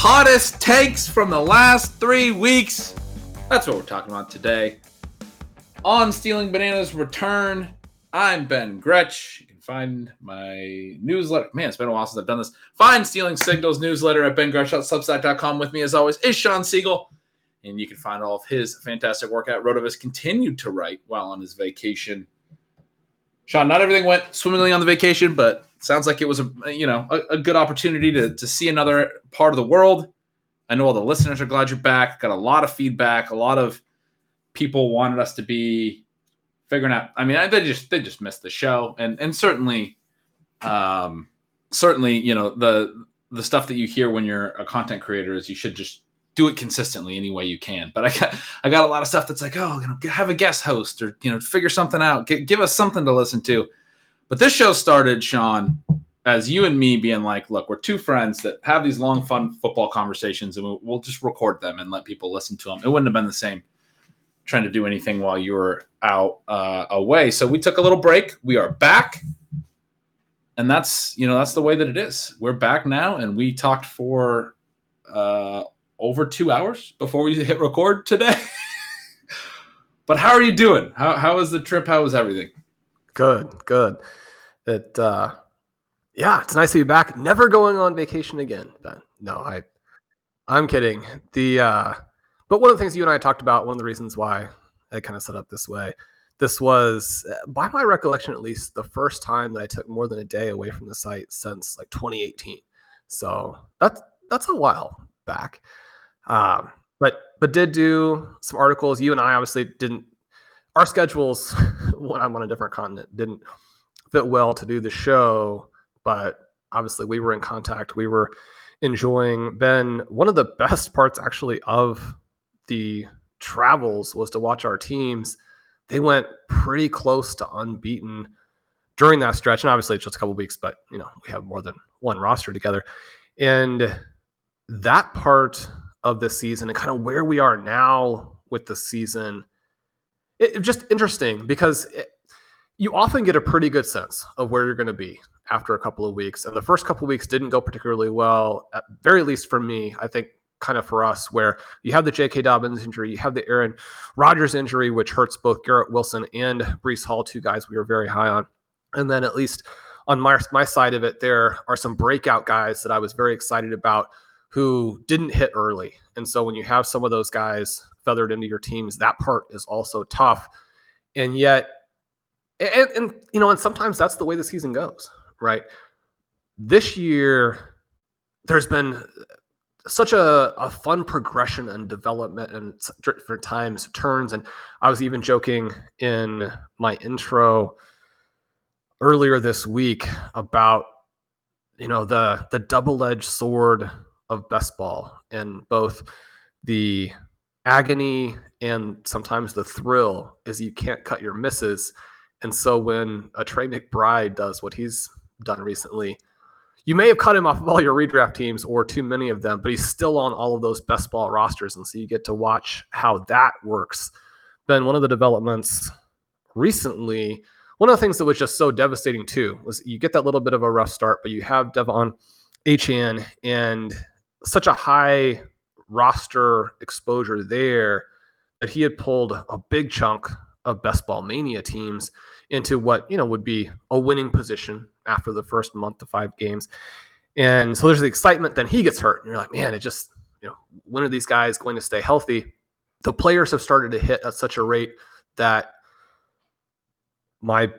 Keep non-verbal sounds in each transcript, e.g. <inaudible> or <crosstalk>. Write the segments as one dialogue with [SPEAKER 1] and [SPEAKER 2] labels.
[SPEAKER 1] Hottest takes from the last three weeks. That's what we're talking about today. On Stealing Bananas Return, I'm Ben Gretch. You can find my newsletter. Man, it's been a while since I've done this. Find Stealing Signals newsletter at bengretch.substack.com. With me, as always, is Shawn Siegele. And you can find all of his fantastic work at RotoViz continued to write while on his vacation. Shawn, not everything went swimmingly on the vacation, but sounds like it was a you know a, a good opportunity to, to see another part of the world. I know all the listeners are glad you're back. Got a lot of feedback. A lot of people wanted us to be figuring out. I mean, they just they just missed the show, and and certainly, um, certainly you know the the stuff that you hear when you're a content creator is you should just do it consistently any way you can. But I got I got a lot of stuff that's like, oh, you know, have a guest host or you know, figure something out. G- give us something to listen to. But this show started, Shawn, as you and me being like, look, we're two friends that have these long, fun football conversations, and we'll, we'll just record them and let people listen to them. It wouldn't have been the same trying to do anything while you were out uh, away. So we took a little break. We are back. And that's, you know, that's the way that it is. We're back now, and we talked for uh, over two hours before we <laughs> hit record today. <laughs> but how are you doing? How, how was the trip? How was everything?
[SPEAKER 2] Good, good. It uh yeah, it's nice to be back. Never going on vacation again, Ben. No, I I'm kidding. The uh but one of the things you and I talked about, one of the reasons why I kind of set up this way, this was uh, by my recollection at least the first time that I took more than a day away from the site since like 2018. So that's that's a while back. Um but but did do some articles. You and I obviously didn't our schedules <laughs> when I'm on a different continent didn't fit well to do the show, but obviously we were in contact. We were enjoying Ben. One of the best parts actually of the travels was to watch our teams. They went pretty close to unbeaten during that stretch. And obviously it's just a couple weeks, but you know, we have more than one roster together. And that part of the season and kind of where we are now with the season it, it just interesting because it, you often get a pretty good sense of where you're going to be after a couple of weeks. And the first couple of weeks didn't go particularly well, at very least for me. I think kind of for us, where you have the J.K. Dobbins injury, you have the Aaron Rodgers injury, which hurts both Garrett Wilson and Breece Hall, two guys we were very high on. And then at least on my, my side of it, there are some breakout guys that I was very excited about who didn't hit early. And so when you have some of those guys feathered into your teams, that part is also tough. And yet, and, and you know, and sometimes that's the way the season goes, right? This year, there's been such a, a fun progression and development and different times turns. And I was even joking in my intro earlier this week about you know the the double-edged sword of best ball and both the agony and sometimes the thrill is you can't cut your misses. And so when a Trey McBride does what he's done recently, you may have cut him off of all your redraft teams or too many of them, but he's still on all of those best ball rosters. And so you get to watch how that works. Then one of the developments recently, one of the things that was just so devastating too was you get that little bit of a rough start, but you have De'Von Achane and such a high roster exposure there that he had pulled a big chunk of best ball mania teams into what you know would be a winning position after the first month to five games. And so there's the excitement then he gets hurt and you're like man it just you know when are these guys going to stay healthy? The players have started to hit at such a rate that my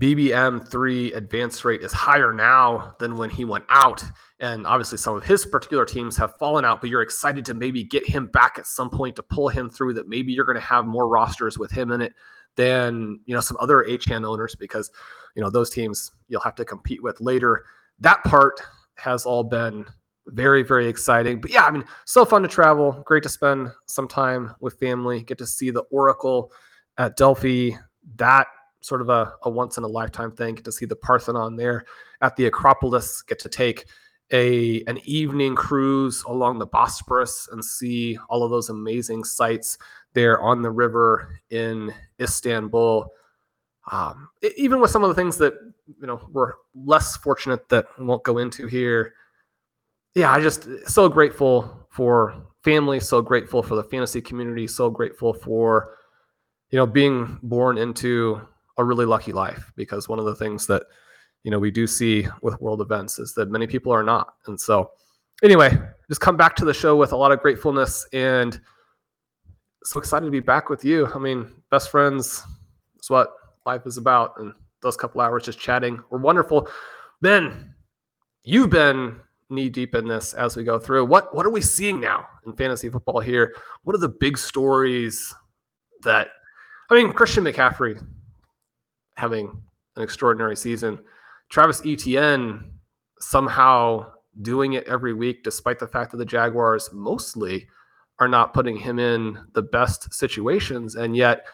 [SPEAKER 2] BBM3 advance rate is higher now than when he went out. And obviously, some of his particular teams have fallen out, but you're excited to maybe get him back at some point to pull him through. That maybe you're going to have more rosters with him in it than you know some other Achane owners because you know those teams you'll have to compete with later. That part has all been very very exciting. But yeah, I mean, so fun to travel. Great to spend some time with family. Get to see the Oracle at Delphi. That sort of a, a once in a lifetime thing. Get to see the Parthenon there at the Acropolis. Get to take a an evening cruise along the Bosporus and see all of those amazing sights there on the river in Istanbul. Um, even with some of the things that you know we're less fortunate that won't go into here. Yeah, I just so grateful for family, so grateful for the fantasy community, so grateful for you know being born into a really lucky life because one of the things that you know we do see with world events is that many people are not. And so anyway just come back to the show with a lot of gratefulness and so excited to be back with you. I mean best friends is what life is about and those couple hours just chatting were wonderful. Ben you've been knee deep in this as we go through. What what are we seeing now in fantasy football here? What are the big stories that i mean christian mccaffrey having an extraordinary season. Travis Etienne somehow doing it every week, despite the fact that the Jaguars mostly are not putting him in the best situations. And yet,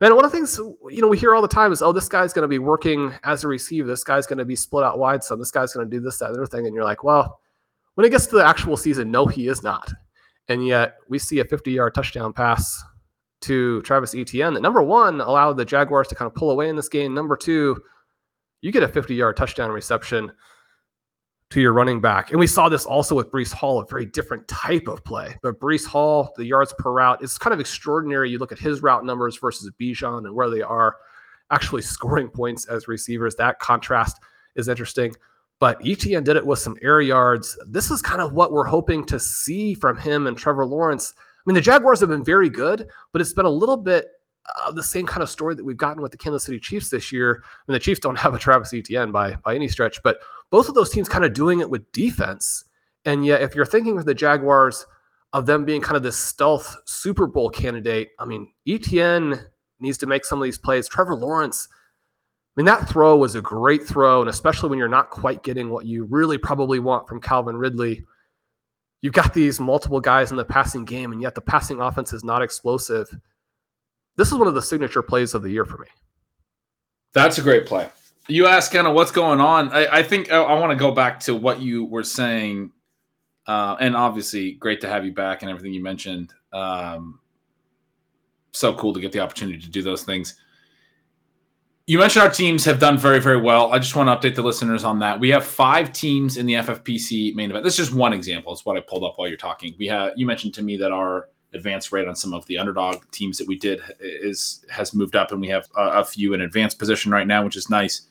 [SPEAKER 2] man, one of the things you know we hear all the time is, oh, this guy's going to be working as a receiver. This guy's going to be split out wide. So this guy's going to do this, that, other thing. And you're like, well, when it gets to the actual season, no, he is not. And yet we see a 50 yard touchdown pass to Travis Etienne that number one allowed the Jaguars to kind of pull away in this game. Number two, you get a 50 yard touchdown reception to your running back. And we saw this also with Breece Hall, a very different type of play. But Breece Hall, the yards per route, is kind of extraordinary. You look at his route numbers versus Bijan and where they are actually scoring points as receivers. That contrast is interesting. But Etienne did it with some air yards. This is kind of what we're hoping to see from him and Trevor Lawrence mean, the Jaguars have been very good, but it's been a little bit of the same kind of story that we've gotten with the Kansas City Chiefs this year. I mean, the Chiefs don't <laughs> have a Travis Etienne by by any stretch, but both of those teams kind of doing it with defense. And yet, if you're thinking of the Jaguars of them being kind of this stealth Super Bowl candidate, I mean, Etienne needs to make some of these plays. Trevor Lawrence, I mean, that throw was a great throw, and especially when you're not quite getting what you really probably want from Calvin Ridley you've got these multiple guys in the passing game, and yet the passing offense is not explosive. This is one of the signature plays of the year for me.
[SPEAKER 1] That's a great play. You ask kind of what's going on. I, I think I, I want to go back to what you were saying, uh, and obviously, great to have you back and everything you mentioned. Um, so cool to get the opportunity to do those things you mentioned our teams have done very, very well. I just want to update the listeners on that. We have five teams in the FFPC main event. This is just one example. It's what I pulled up while you're talking. We have you mentioned to me that our advance rate on some of the underdog teams that we did is has moved up, and we have a, a few in advanced position right now, which is nice.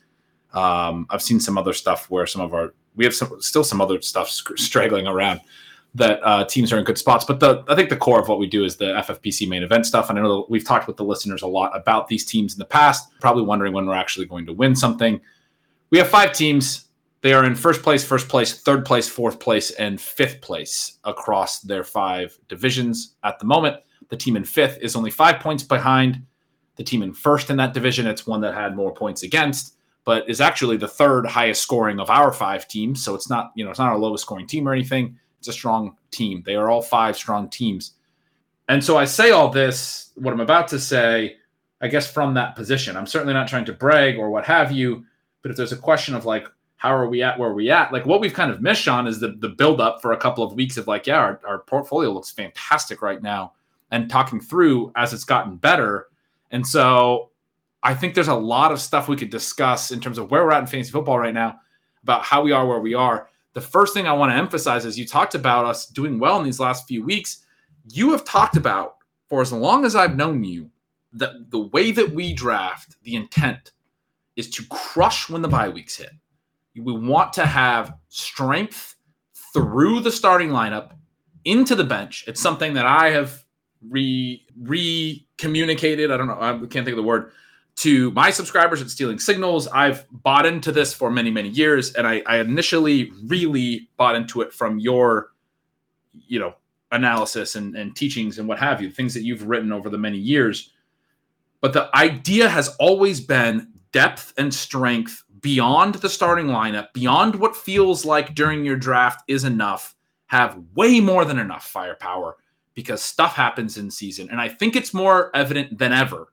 [SPEAKER 1] Um, I've seen some other stuff where some of our we have some still some other stuff <laughs> straggling around that uh, teams are in good spots. But the I think the core of what we do is the FFPC main event stuff. And I know we've talked with the listeners a lot about these teams in the past, probably wondering when we're actually going to win something. We have five teams. They are in first place, first place, third place, fourth place, and fifth place across their five divisions at the moment. The team in fifth is only five points behind the team in first in that division. It's one that had more points against, but is actually the third highest scoring of our five teams. So it's not, you know, it's not our lowest scoring team or anything. It's a strong team. They are all five strong teams. And so I say all this, what I'm about to say, I guess from that position. I'm certainly not trying to brag or what have you, but if there's a question of like, how are we at where we at? Like what we've kind of missed on is the the build up for a couple of weeks of like, yeah, our, our portfolio looks fantastic right now. And talking through as it's gotten better. And so I think there's a lot of stuff we could discuss in terms of where we're at in fantasy football right now, about how we are where we are the first thing I want to emphasize is you talked about us doing well in these last few weeks. You have talked about for as long as I've known you that the way that we draft, the intent is to crush when the bye weeks hit. We want to have strength through the starting lineup into the bench. It's something that I have re re communicated. I don't know. I can't think of the word to my subscribers at Stealing Signals, I've bought into this for many, many years. And I, I initially really bought into it from your, you know, analysis and, and teachings and what have you, things that you've written over the many years. But the idea has always been depth and strength beyond the starting lineup, beyond what feels like during your draft is enough, have way more than enough firepower because stuff happens in season. And I think it's more evident than ever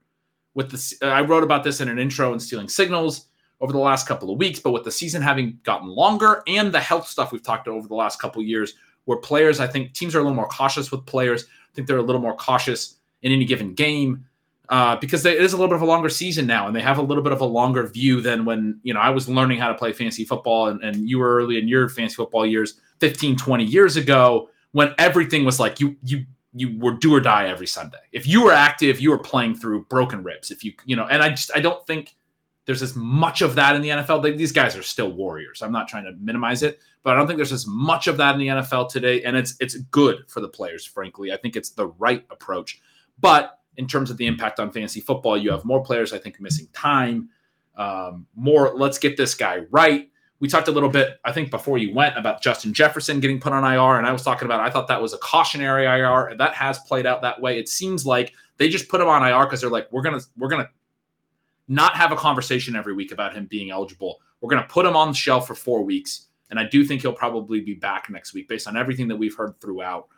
[SPEAKER 1] with the I wrote about this in an intro and stealing signals over the last couple of weeks, but with the season having gotten longer and the health stuff we've talked over the last couple of years, where players, I think teams are a little more cautious with players. I think they're a little more cautious in any given game uh, because they, it is a little bit of a longer season now, and they have a little bit of a longer view than when you know I was learning how to play fantasy football, and, and you were early in your fantasy football years, 15, 20 years ago, when everything was like you you you were do or die every Sunday. If you were active, you were playing through broken ribs. If you, you know, and I just I don't think there's as much of that in the NFL. These guys are still warriors. I'm not trying to minimize it, but I don't think there's as much of that in the NFL today. And it's it's good for the players, frankly. I think it's the right approach. But in terms of the impact on fantasy football, you have more players, I think, missing time. Um, more, let's get this guy right we talked a little bit, I think, before you went about Justin Jefferson getting put on IR, and I was talking about I thought that was a cautionary IR, and that has played out that way. It seems like they just put him on IR because they're like, we're gonna we're gonna not have a conversation every week about him being eligible. We're gonna put him on the shelf for four weeks, and I do think he'll probably be back next week based on everything that we've heard throughout.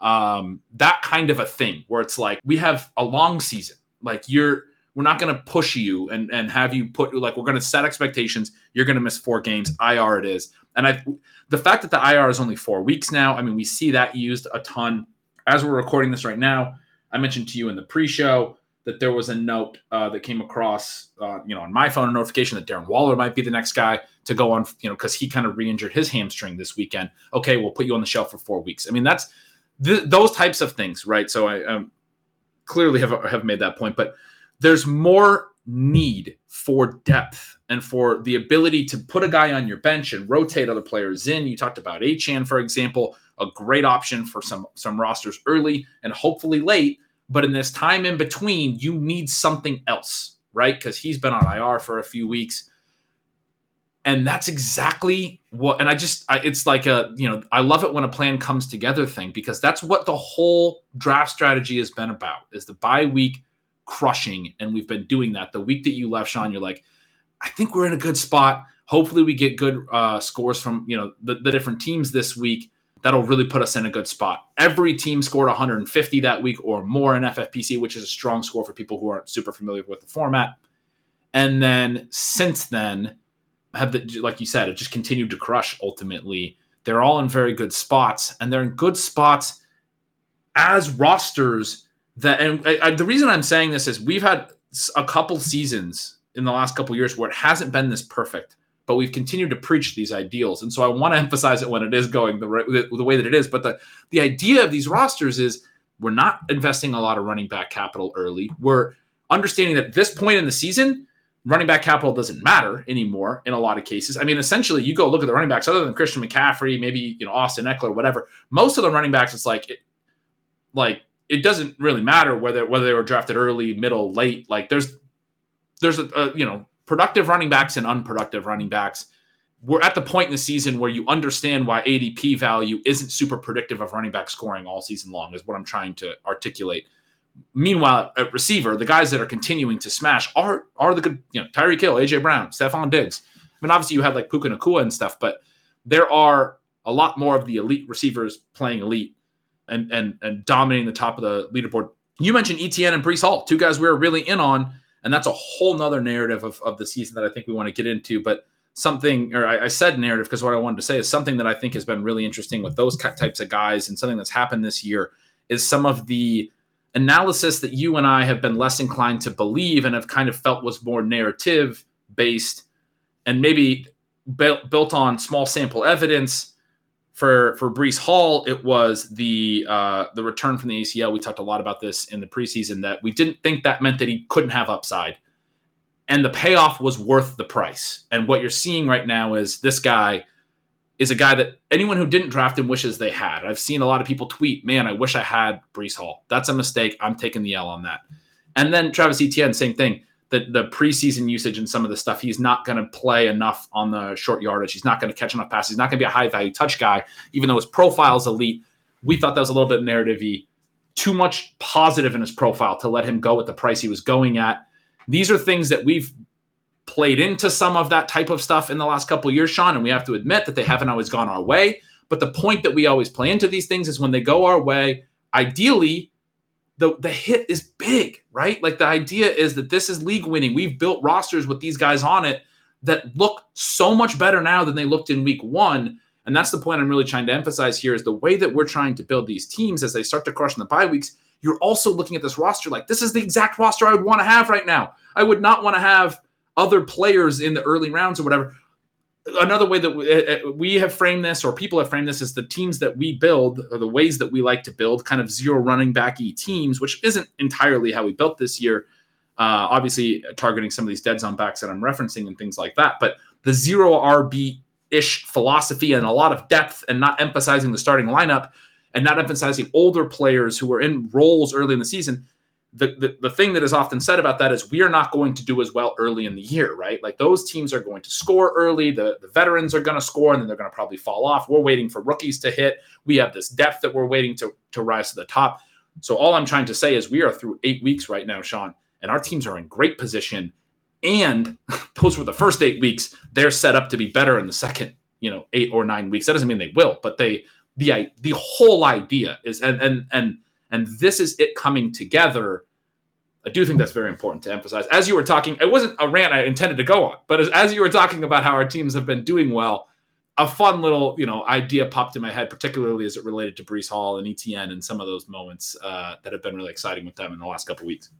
[SPEAKER 1] Um, that kind of a thing where it's like we have a long season, like you're we're not going to push you and and have you put like we're going to set expectations. You're going to miss four games. IR it is, and I the fact that the IR is only four weeks now. I mean, we see that used a ton as we're recording this right now. I mentioned to you in the pre-show that there was a note uh, that came across, uh, you know, on my phone, a notification that Darren Waller might be the next guy to go on, you know, because he kind of re-injured his hamstring this weekend. Okay, we'll put you on the shelf for four weeks. I mean, that's th- those types of things, right? So I um, clearly have have made that point, but there's more need for depth and for the ability to put a guy on your bench and rotate other players in. You talked about Achane, for example, a great option for some some rosters early and hopefully late. But in this time in between, you need something else, right? Because he's been on IR for a few weeks. And that's exactly what, and I just, I, it's like a, you know, I love it when a plan comes together thing because that's what the whole draft strategy has been about is the bye week crushing, and we've been doing that. The week that you left, Shawn, you're like, I think we're in a good spot. Hopefully, we get good uh, scores from you know the, the different teams this week. That'll really put us in a good spot. Every team scored 150 that week or more in FFPC, which is a strong score for people who aren't super familiar with the format. And then since then, have the, like you said, it just continued to crush. Ultimately, they're all in very good spots, and they're in good spots as rosters that and I, I, the reason I'm saying this is we've had a couple seasons in the last couple years where it hasn't been this perfect, but we've continued to preach these ideals, and so I want to emphasize it when it is going the right the, the way that it is. But the the idea of these rosters is we're not investing a lot of running back capital early. We're understanding that this point in the season, running back capital doesn't matter anymore in a lot of cases. I mean, essentially, you go look at the running backs other than Christian McCaffrey, maybe you know Austin Ekeler, whatever. Most of the running backs, it's like, it, like it doesn't really matter whether whether they were drafted early, middle, late. Like there's there's a, a, you know productive running backs and unproductive running backs. We're at the point in the season where you understand why ADP value isn't super predictive of running back scoring all season long. Is what I'm trying to articulate. Meanwhile, at receiver, the guys that are continuing to smash are are the good, you know, Tyreek Hill, AJ Brown, Stefon Diggs. I mean, obviously you had like Puka Nacua and stuff, but there are a lot more of the elite receivers playing elite and and and dominating the top of the leaderboard. You mentioned Etienne and Breece Hall, two guys we were really in on, and that's a whole nother narrative of, of the season that I think we want to get into. But something, or I, I said narrative because what I wanted to say is something that I think has been really interesting with those types of guys, and something that's happened this year is some of the analysis that you and I have been less inclined to believe and have kind of felt was more narrative based and maybe built on small sample evidence for for Breece Hall, it was the uh, the return from the ACL. We talked a lot about this in the preseason that we didn't think that meant that he couldn't have upside, and the payoff was worth the price. And what you're seeing right now is this guy is a guy that anyone who didn't draft him wishes they had. I've seen a lot of people tweet, "Man, I wish I had Breece Hall." That's a mistake. I'm taking the L on that. And then Travis Etienne, same thing. The, the preseason usage and some of the stuff, he's not going to play enough on the short yardage. He's not going to catch enough passes. He's not going to be a high value touch guy, even though his profile is elite. We thought that was a little bit narrative too much positive in his profile to let him go at the price he was going at. These are things that we've played into some of that type of stuff in the last couple years, Shawn, and we have to admit that they haven't always gone our way. But the point that we always play into these things is when they go our way, ideally, the, the hit is big, right? Like the idea is that this is league winning. We've built rosters with these guys on it that look so much better now than they looked in week one. And that's the point I'm really trying to emphasize here is the way that we're trying to build these teams as they start to crush in the bye weeks. You're also looking at this roster like this is the exact roster I would want to have right now. I would not want to have other players in the early rounds or whatever. Another way that we, we have framed this, or people have framed this, is the teams that we build, or the ways that we like to build, kind of zero running back e teams, which isn't entirely how we built this year. Uh, obviously, targeting some of these dead zone backs that I'm referencing and things like that. But the zero RB ish philosophy and a lot of depth and not emphasizing the starting lineup and not emphasizing older players who were in roles early in the season. The, the, the thing that is often said about that is we are not going to do as well early in the year, right? Like those teams are going to score early. The, the veterans are going to score and then they're going to probably fall off. We're waiting for rookies to hit. We have this depth that we're waiting to, to rise to the top. So all I'm trying to say is we are through eight weeks right now, Shawn, and our teams are in great position and <laughs> those were the first eight weeks. They're set up to be better in the second, you know, eight or nine weeks. That doesn't mean they will, but they the the whole idea is and and and and this is it coming together. I do think that's very important to emphasize. As you were talking, it wasn't a rant I intended to go on, but as, as you were talking about how our teams have been doing well, a fun little you know idea popped in my head, particularly as it related to Breece Hall and Etienne and some of those moments uh, that have been really exciting with them in the last couple weeks.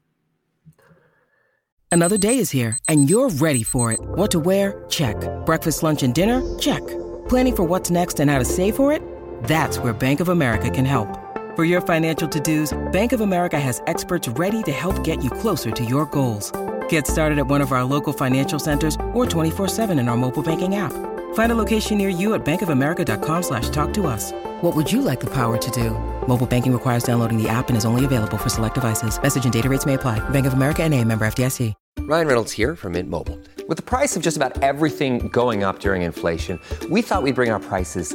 [SPEAKER 3] Another day is here, and you're ready for it. What to wear? Check. Breakfast, lunch, and dinner? Check. Planning for what's next and how to save for it? That's where Bank of America can help. For your financial to-dos, Bank of America has experts ready to help get you closer to your goals. Get started at one of our local financial centers or 24-7 in our mobile banking app. Find a location near you at bankofamerica.com slash talk to us. What would you like the power to do? Mobile banking requires downloading the app and is only available for select devices. Message and data rates may apply. Bank of America and a member FDIC.
[SPEAKER 4] Ryan Reynolds here from Mint Mobile. With the price of just about everything going up during inflation, we thought we'd bring our prices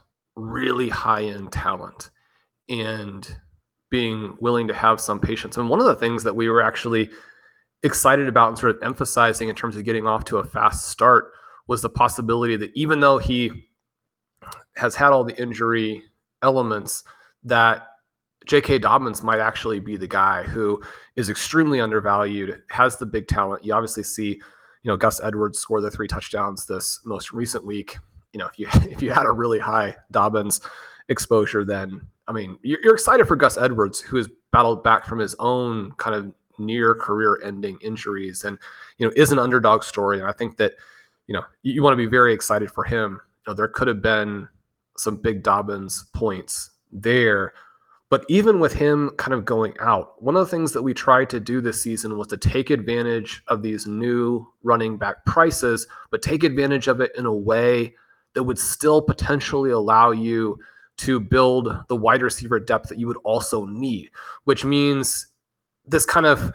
[SPEAKER 2] really high end talent and being willing to have some patience. And one of the things that we were actually excited about and sort of emphasizing in terms of getting off to a fast start was the possibility that even though he has had all the injury elements, that J.K. Dobbins might actually be the guy who is extremely undervalued, has the big talent. You obviously see, you know, Gus Edwards score the three touchdowns this most recent week. You know, if you <laughs> if you had a really high Dobbins exposure, then I mean, you're, you're excited for Gus Edwards, who has battled back from his own kind of near career-ending injuries, and you know, is an underdog story. And I think that you know you, you want to be very excited for him. You know, there could have been some big Dobbins points there. But even with him kind of going out, one of the things that we tried to do this season was to take advantage of these new running back prices, but take advantage of it in a way that would still potentially allow you to build the wide receiver depth that you would also need, which means this kind of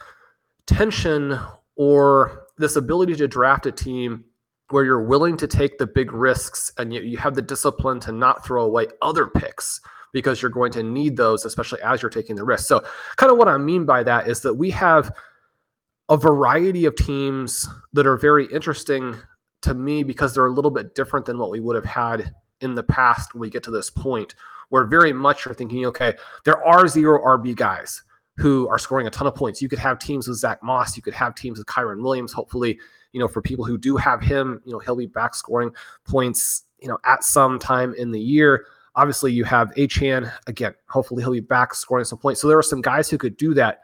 [SPEAKER 2] tension or this ability to draft a team where you're willing to take the big risks and yet you have the discipline to not throw away other picks because you're going to need those, especially as you're taking the risk. So, kind of what I mean by that is that we have a variety of teams that are very interesting to me because they're a little bit different than what we would have had in the past when we get to this point where very much you're thinking, okay, there are zero RB guys who are scoring a ton of points. You could have teams with Zach Moss, you could have teams with Kyren Williams. Hopefully, you know, for people who do have him, you know, he'll be back scoring points, you know, at some time in the year. Obviously, you have Achane again. Hopefully, he'll be back scoring some points. So there are some guys who could do that,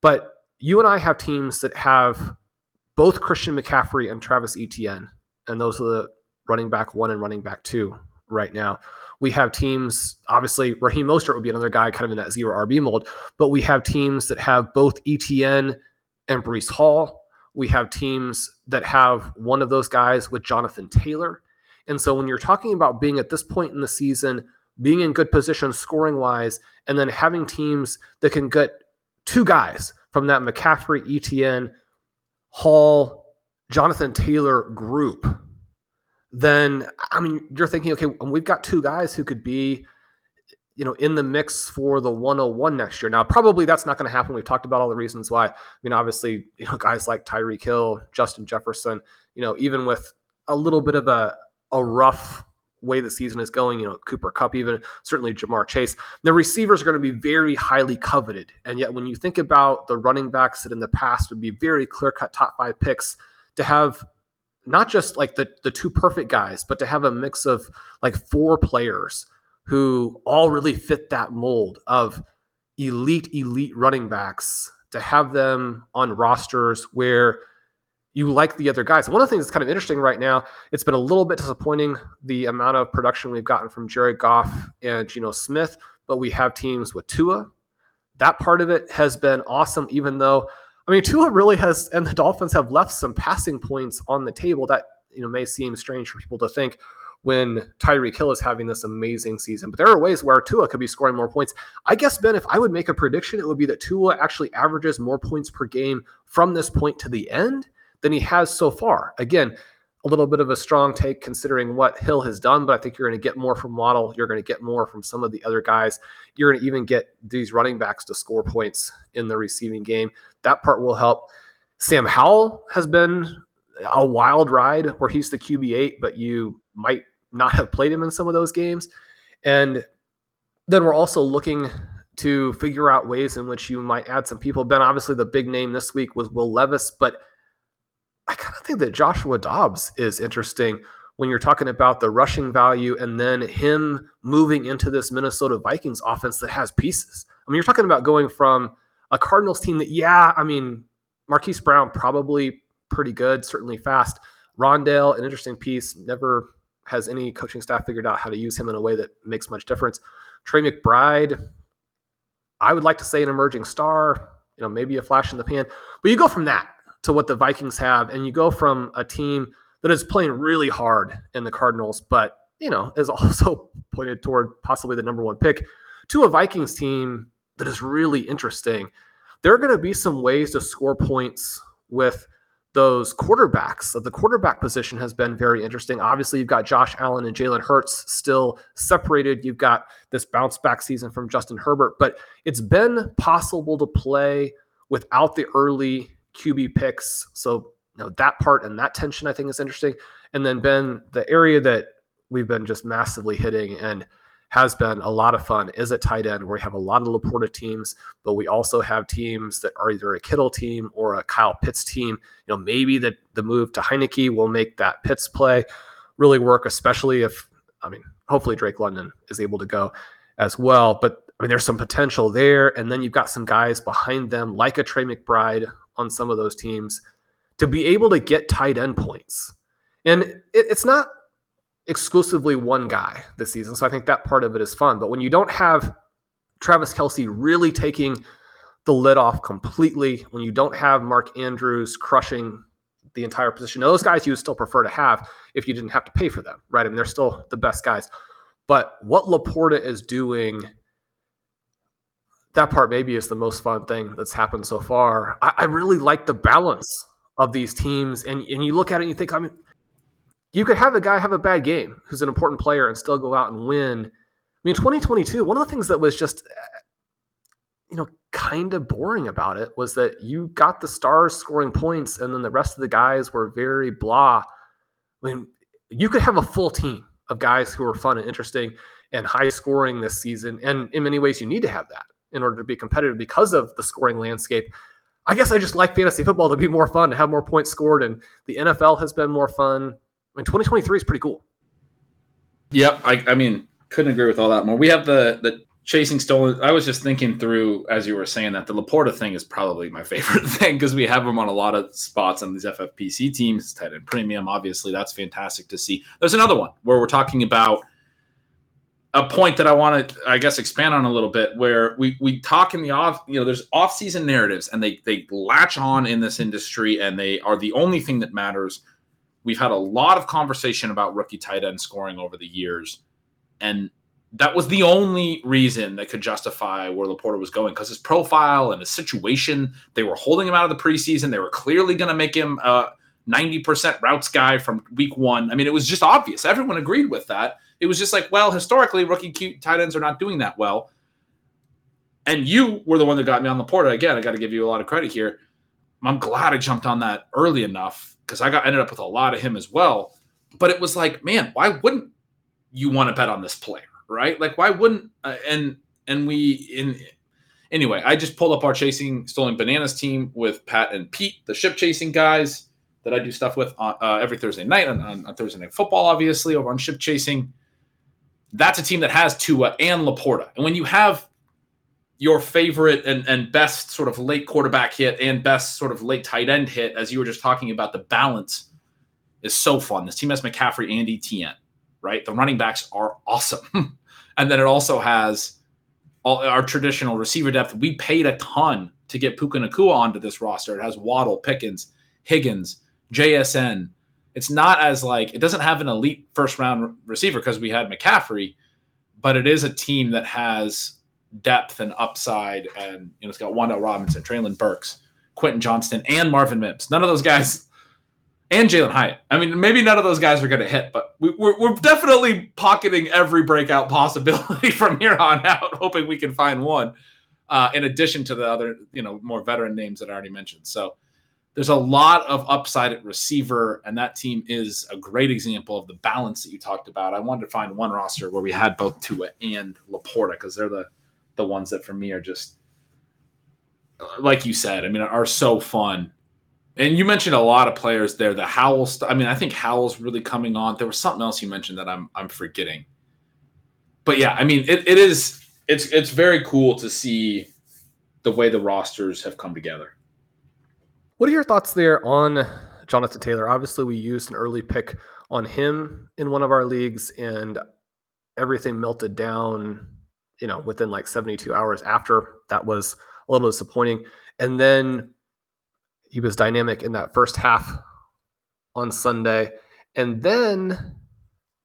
[SPEAKER 2] but you and I have teams that have both Christian McCaffrey and Travis Etienne, and those are the running back one and running back two right now. We have teams, obviously, Raheem Mostert would be another guy kind of in that zero RB mold, but we have teams that have both Etienne and Breece Hall. We have teams that have one of those guys with Jonathan Taylor. And so when you're talking about being at this point in the season, being in good position scoring wise, and then having teams that can get two guys from that McCaffrey, Etienne, Hall, Jonathan Taylor group, then I mean, you're thinking, okay, we've got two guys who could be, you know, in the mix for the 101 next year. Now, probably that's not going to happen. We've talked about all the reasons why. I mean, obviously, you know, guys like Tyreek Hill, Justin Jefferson, you know, even with a little bit of a a rough way the season is going, you know, Cooper Kupp, even certainly Ja'Marr Chase, the receivers are going to be very highly coveted. And yet, when you think about the running backs that in the past would be very clear cut top five picks, to have not just like the, the two perfect guys, but to have a mix of like four players who all really fit that mold of elite, elite running backs, to have them on rosters where you like the other guys. One of the things that's kind of interesting right now, it's been a little bit disappointing the amount of production we've gotten from Jared Goff and Geno Smith, but we have teams with Tua. That part of it has been awesome, even though I mean Tua really has and the Dolphins have left some passing points on the table that you know may seem strange for people to think when Tyreek Hill is having this amazing season. But there are ways where Tua could be scoring more points. I guess, Ben, if I would make a prediction, it would be that Tua actually averages more points per game from this point to the end than he has so far. Again, a little bit of a strong take considering what Hill has done, but I think you're going to get more from Waddle. You're going to get more from some of the other guys. You're going to even get these running backs to score points in the receiving game. That part will help. Sam Howell has been a wild ride where he's the QB8, but you might not have played him in some of those games. And then we're also looking to figure out ways in which you might add some people. Ben, obviously, the big name this week was Will Levis, but I kind of think that Joshua Dobbs is interesting when you're talking about the rushing value and then him moving into this Minnesota Vikings offense that has pieces. I mean, you're talking about going from a Cardinals team that, yeah, I mean, Marquise Brown probably pretty good, certainly fast. Rondale, an interesting piece, never has any coaching staff figured out how to use him in a way that makes much difference. Trey McBride, I would like to say an emerging star, you know, maybe a flash in the pan, but you go from that to what the Vikings have, and you go from a team that is playing really hard in the Cardinals, but you know is <laughs> also pointed toward possibly the number one pick, to a Vikings team that is really interesting. There are going to be some ways to score points with those quarterbacks. So The quarterback position has been very interesting. Obviously, you've got Josh Allen and Jalen Hurts still separated. You've got this bounce back season from Justin Herbert, but it's been possible to play without the early QB picks. So you know that part and that tension I think is interesting. And then Ben, the area that we've been just massively hitting and has been a lot of fun is at tight end where we have a lot of Laporta teams, but we also have teams that are either a Kittle team or a Kyle Pitts team. You know, maybe that the move to Heinicke will make that Pitts play really work, especially if I mean, hopefully Drake London is able to go as well. But I mean, there's some potential there. And then you've got some guys behind them, like a Trey McBride, on some of those teams to be able to get tight end points. And it, it's not exclusively one guy this season. So I think that part of it is fun. But when you don't have Travis Kelce really taking the lid off completely, when you don't have Mark Andrews crushing the entire position, those guys you would still prefer to have if you didn't have to pay for them, right? I mean, they're still the best guys. But what Laporta is doing that part maybe is the most fun thing that's happened so far. I, I really like the balance of these teams, and and you look at it and you think, I mean, you could have a guy have a bad game who's an important player and still go out and win. I mean, 2022, one of the things that was just, you know, kind of boring about it was that you got the stars scoring points and then the rest of the guys were very blah. I mean, you could have a full team of guys who are fun and interesting and high scoring this season. And in many ways, you need to have that in order to be competitive because of the scoring landscape. I guess I just like fantasy football to be more fun, to have more points scored, and the NFL has been more fun. I mean, 2023 is pretty cool.
[SPEAKER 1] Yep, I, I mean, couldn't agree with all that more. We have the the chasing stolen. I was just thinking through as you were saying that the Laporta thing is probably my <laughs> favorite thing because we have him on a lot of spots on these FFPC teams, tight end premium. Obviously, that's fantastic to see. There's another one where we're talking about a point that I want to, I guess, expand on a little bit, where we we talk in the off, you know, there's off season narratives, and they they latch on in this industry, and they are the only thing that matters. We've had a lot of conversation about rookie tight end scoring over the years, and that was the only reason that could justify where Laporta was going because his profile and his situation. They were holding him out of the preseason. They were clearly going to make him a 90% routes guy from week one. I mean, it was just obvious. Everyone agreed with that. It was just like, well, historically, rookie cute tight ends are not doing that well. And you were the one that got me on the Laporta. Again, I got to give you a lot of credit here. I'm glad I jumped on that early enough because I got ended up with a lot of him as well. But it was like, man, why wouldn't you want to bet on this player? right? Like, why wouldn't uh, and and we in anyway? I just pulled up our chasing stolen bananas team with Pat and Pete, the ship chasing guys that I do stuff with uh, every Thursday night on, on, Thursday night football, obviously over on ship chasing. That's a team that has Tua and Laporta, and when you have your favorite and, and best sort of late quarterback hit and best sort of late tight end hit, as you were just talking about, the balance is so fun. This team has McCaffrey and Etienne, right? The running backs are awesome. <laughs> And then it also has all our traditional receiver depth. We paid a ton to get Puka Nacua onto this roster. It has Waddle, Pickens, Higgins, JSN. It's not as like it doesn't have an elite first round receiver because we had McCaffrey, but it is a team that has depth and upside. And you know, it's got Wan'Dale Robinson, Treylon Burks, Quentin Johnston, and Marvin Mims. None of those guys <laughs> and Jalin Hyatt. I mean, maybe none of those guys are going to hit, but we, are we're definitely pocketing every breakout possibility <laughs> from here on out, hoping we can find one. Uh, in addition to the other, you know, more veteran names that I already mentioned. So there's a lot of upside at receiver, and that team is a great example of the balance that you talked about. I wanted to find one roster where we had both Tua and Laporta because they're the the ones that for me are just like you said. I mean, are so fun and you mentioned a lot of players there. The Howell. St- I mean, I think Howell's really coming on. There was something else you mentioned that I'm I'm forgetting. But yeah, I mean, it, it is it's it's very cool to see the way the rosters have come together.
[SPEAKER 2] What are your thoughts there on Jonathan Taylor? Obviously, we used an early pick on him in one of our leagues, and everything melted down. You know, within like 72 hours after that was a little disappointing. And then he was dynamic in that first half on Sunday. And then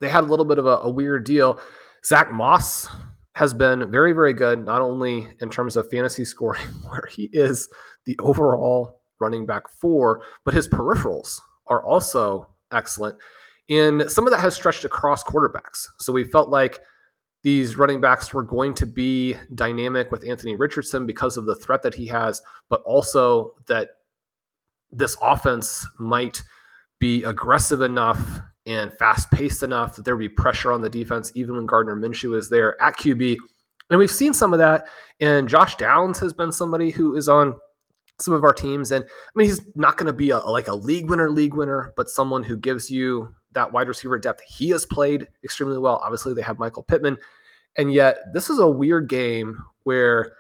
[SPEAKER 2] they had a little bit of a, a, weird deal. Zach Moss has been very, very good, not only in terms of fantasy scoring, <laughs> where he is the overall running back four, but his peripherals are also excellent. And some of that has stretched across quarterbacks. So we felt like these running backs were going to be dynamic with Anthony Richardson because of the threat that he has, but also that this offense might be aggressive enough and fast paced enough that there would be pressure on the defense, even when Gardner Minshew is there at QB. And we've seen some of that. And Josh Downs has been somebody who is on some of our teams. And I mean, he's not going to be a, like a league winner, league winner, but someone who gives you that wide receiver depth. He has played extremely well. Obviously, they have Michael Pittman. And yet, this is a weird game where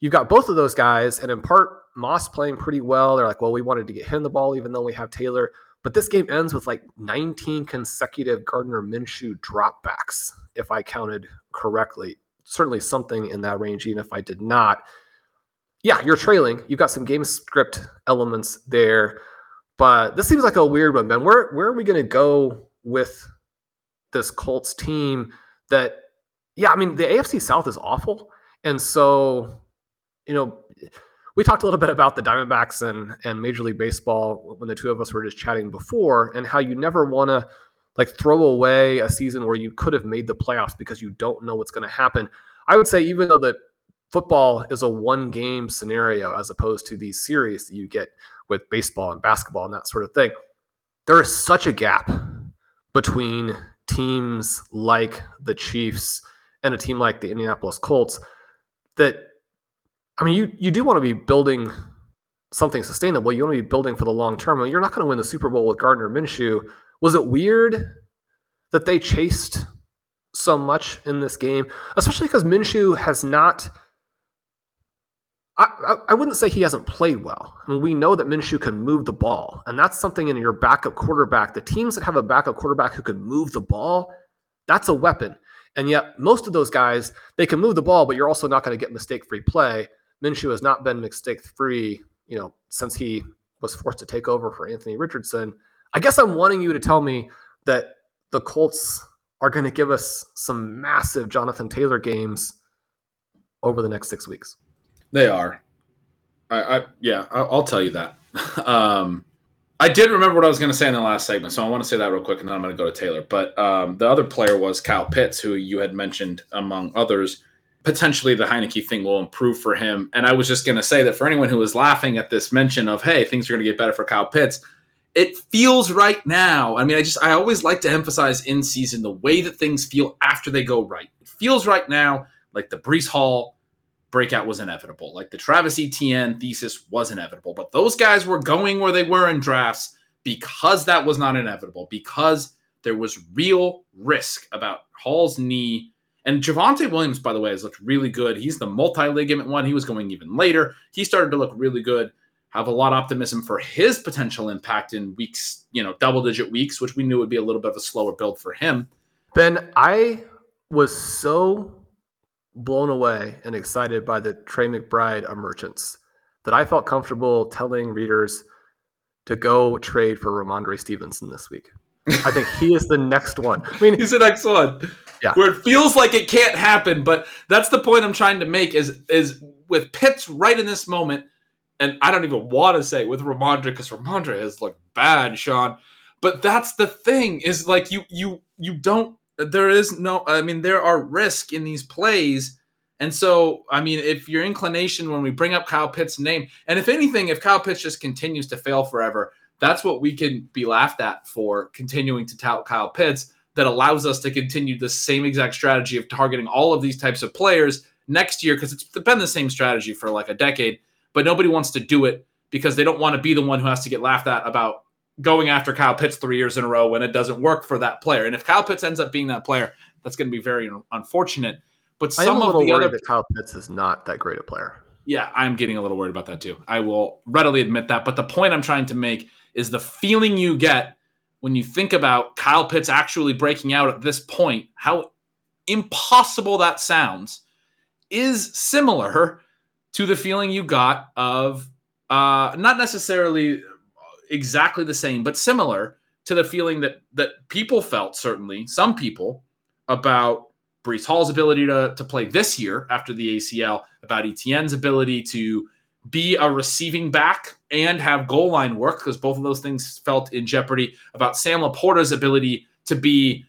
[SPEAKER 2] you've got both of those guys. And in part, Moss playing pretty well. They're like, well, we wanted to get him the ball, even though we have Taylor. But this game ends with like 19 consecutive Gardner Minshew dropbacks, if I counted correctly. Certainly something in that range, even if I did not. Yeah, you're trailing. You've got some game script elements there. But this seems like a weird one, Ben. Where where are we going to go with this Colts team that yeah, I mean the AFC South is awful. And so, you know, we talked a little bit about the Diamondbacks and and Major League Baseball when the two of us were just chatting before, and how you never want to like throw away a season where you could have made the playoffs because you don't know what's going to happen. I would say even though that football is a one game scenario as opposed to these series that you get with baseball and basketball and that sort of thing, there is such a gap between teams like the Chiefs and a team like the Indianapolis Colts that I mean, you you do want to be building something sustainable. You want to be building for the long term. You're not going to win the Super Bowl with Gardner Minshew. Was it weird that they chased so much in this game, especially because Minshew has not. I, I, wouldn't say he hasn't played well. I mean, we know that Minshew can move the ball, and that's something in your backup quarterback. The teams that have a backup quarterback who can move the ball, that's a weapon. And yet, most of those guys, they can move the ball, but you're also not going to get mistake-free play. Minshew has not been mistake-free, you know, since he was forced to take over for Anthony Richardson. I guess I'm wanting you to tell me that the Colts are going to give us some massive Jonathan Taylor games over the next six weeks.
[SPEAKER 1] They are. I, I yeah, I'll, I'll, tell you that. <laughs> um, I did remember what I was going to say in the last segment, so I want to say that real quick, and then I'm going to go to Taylor. But um, the other player was Kyle Pitts, who you had mentioned among others. Potentially, the Heinicke thing will improve for him. And I was just going to say that for anyone who was laughing at this mention of, "Hey, things are going to get better for Kyle Pitts," it feels right now. I mean, I just I always like to emphasize in season the way that things feel after they go right. It feels right now like the Breece Hall breakout was inevitable. Like the Travis Etienne thesis was inevitable, but those guys were going where they were in drafts because that was not inevitable, because there was real risk about Hall's knee. And Javonte Williams, by the way, has looked really good. He's the multi ligament one. He was going even later. He started to look really good. Have a lot of optimism for his potential impact in weeks, you know, double digit weeks, which we knew would be a little bit of a slower build for him.
[SPEAKER 2] Ben, I was so blown away and excited by the Trey McBride emergence that I felt comfortable telling readers to go trade for Rhamondre Stevenson this week. I think he is the next one. I
[SPEAKER 1] mean, he's the next one. Yeah. Where it feels like it can't happen, but that's the point I'm trying to make is is with Pitts right in this moment, and I don't even want to say with Rhamondre because Rhamondre has looked bad, Shawn. But that's the thing is like you you you don't there is no i mean there are risk in these plays. And so i mean if your inclination when we bring up kyle pitt's name and if anything if kyle pitts just continues to fail forever that's what we can be laughed at for continuing to tout kyle pitts that allows us to continue the same exact strategy of targeting all of these types of players next year because it's been the same strategy for like a decade but nobody wants to do it because they don't want to be the one who has to get laughed at about going after Kyle Pitts three years in a row when it doesn't work for that player. And if Kyle Pitts ends up being that player, that's going to be very unfortunate. But some of the other
[SPEAKER 2] that Kyle Pitts is not that great a player.
[SPEAKER 1] Yeah, I'm getting a little worried about that too. I will readily admit that. But the point I'm trying to make is the feeling you get when you think about Kyle Pitts actually breaking out at this point, how impossible that sounds, is similar to the feeling you got of uh, not necessarily exactly the same, but similar to the feeling that that people felt, certainly some people, about Breece Hall's ability to, to play this year after the ACL, about Etienne's ability to be a receiving back and have goal line work, because both of those things felt in jeopardy, about Sam LaPorta's ability to be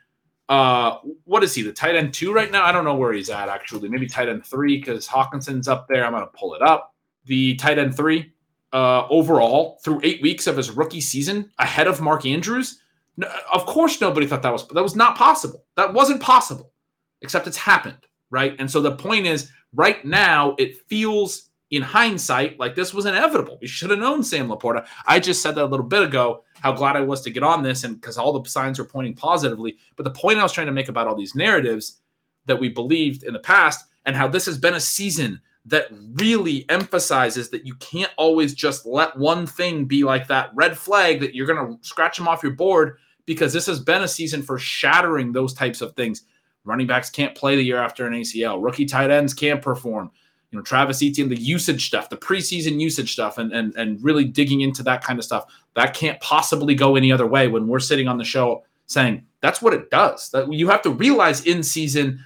[SPEAKER 1] uh what is he the tight end two right now? I don't know where he's at actually. Maybe tight end three because hockenson's up there. I'm gonna pull it up. The tight end three uh, overall through eight weeks of his rookie season ahead of Mark Andrews. No, of course, nobody thought that was that was not possible. That wasn't possible, except it's happened, right? And so the point is, right now, it feels in hindsight like this was inevitable. We should have known Sam LaPorta. I just said that a little bit ago. How glad I was to get on this, and because all the signs were pointing positively. But the point I was trying to make about all these narratives that we believed in the past, and how this has been a season that really emphasizes that you can't always just let one thing be like that red flag that you're going to scratch them off your board because this has been a season for shattering those types of things. Running backs can't play the year after an ACL. Rookie tight ends can't perform. You know, Travis Etienne, the usage stuff, the preseason usage stuff, and and and really digging into that kind of stuff. That can't possibly go any other way when we're sitting on the show saying that's what it does. That you have to realize in season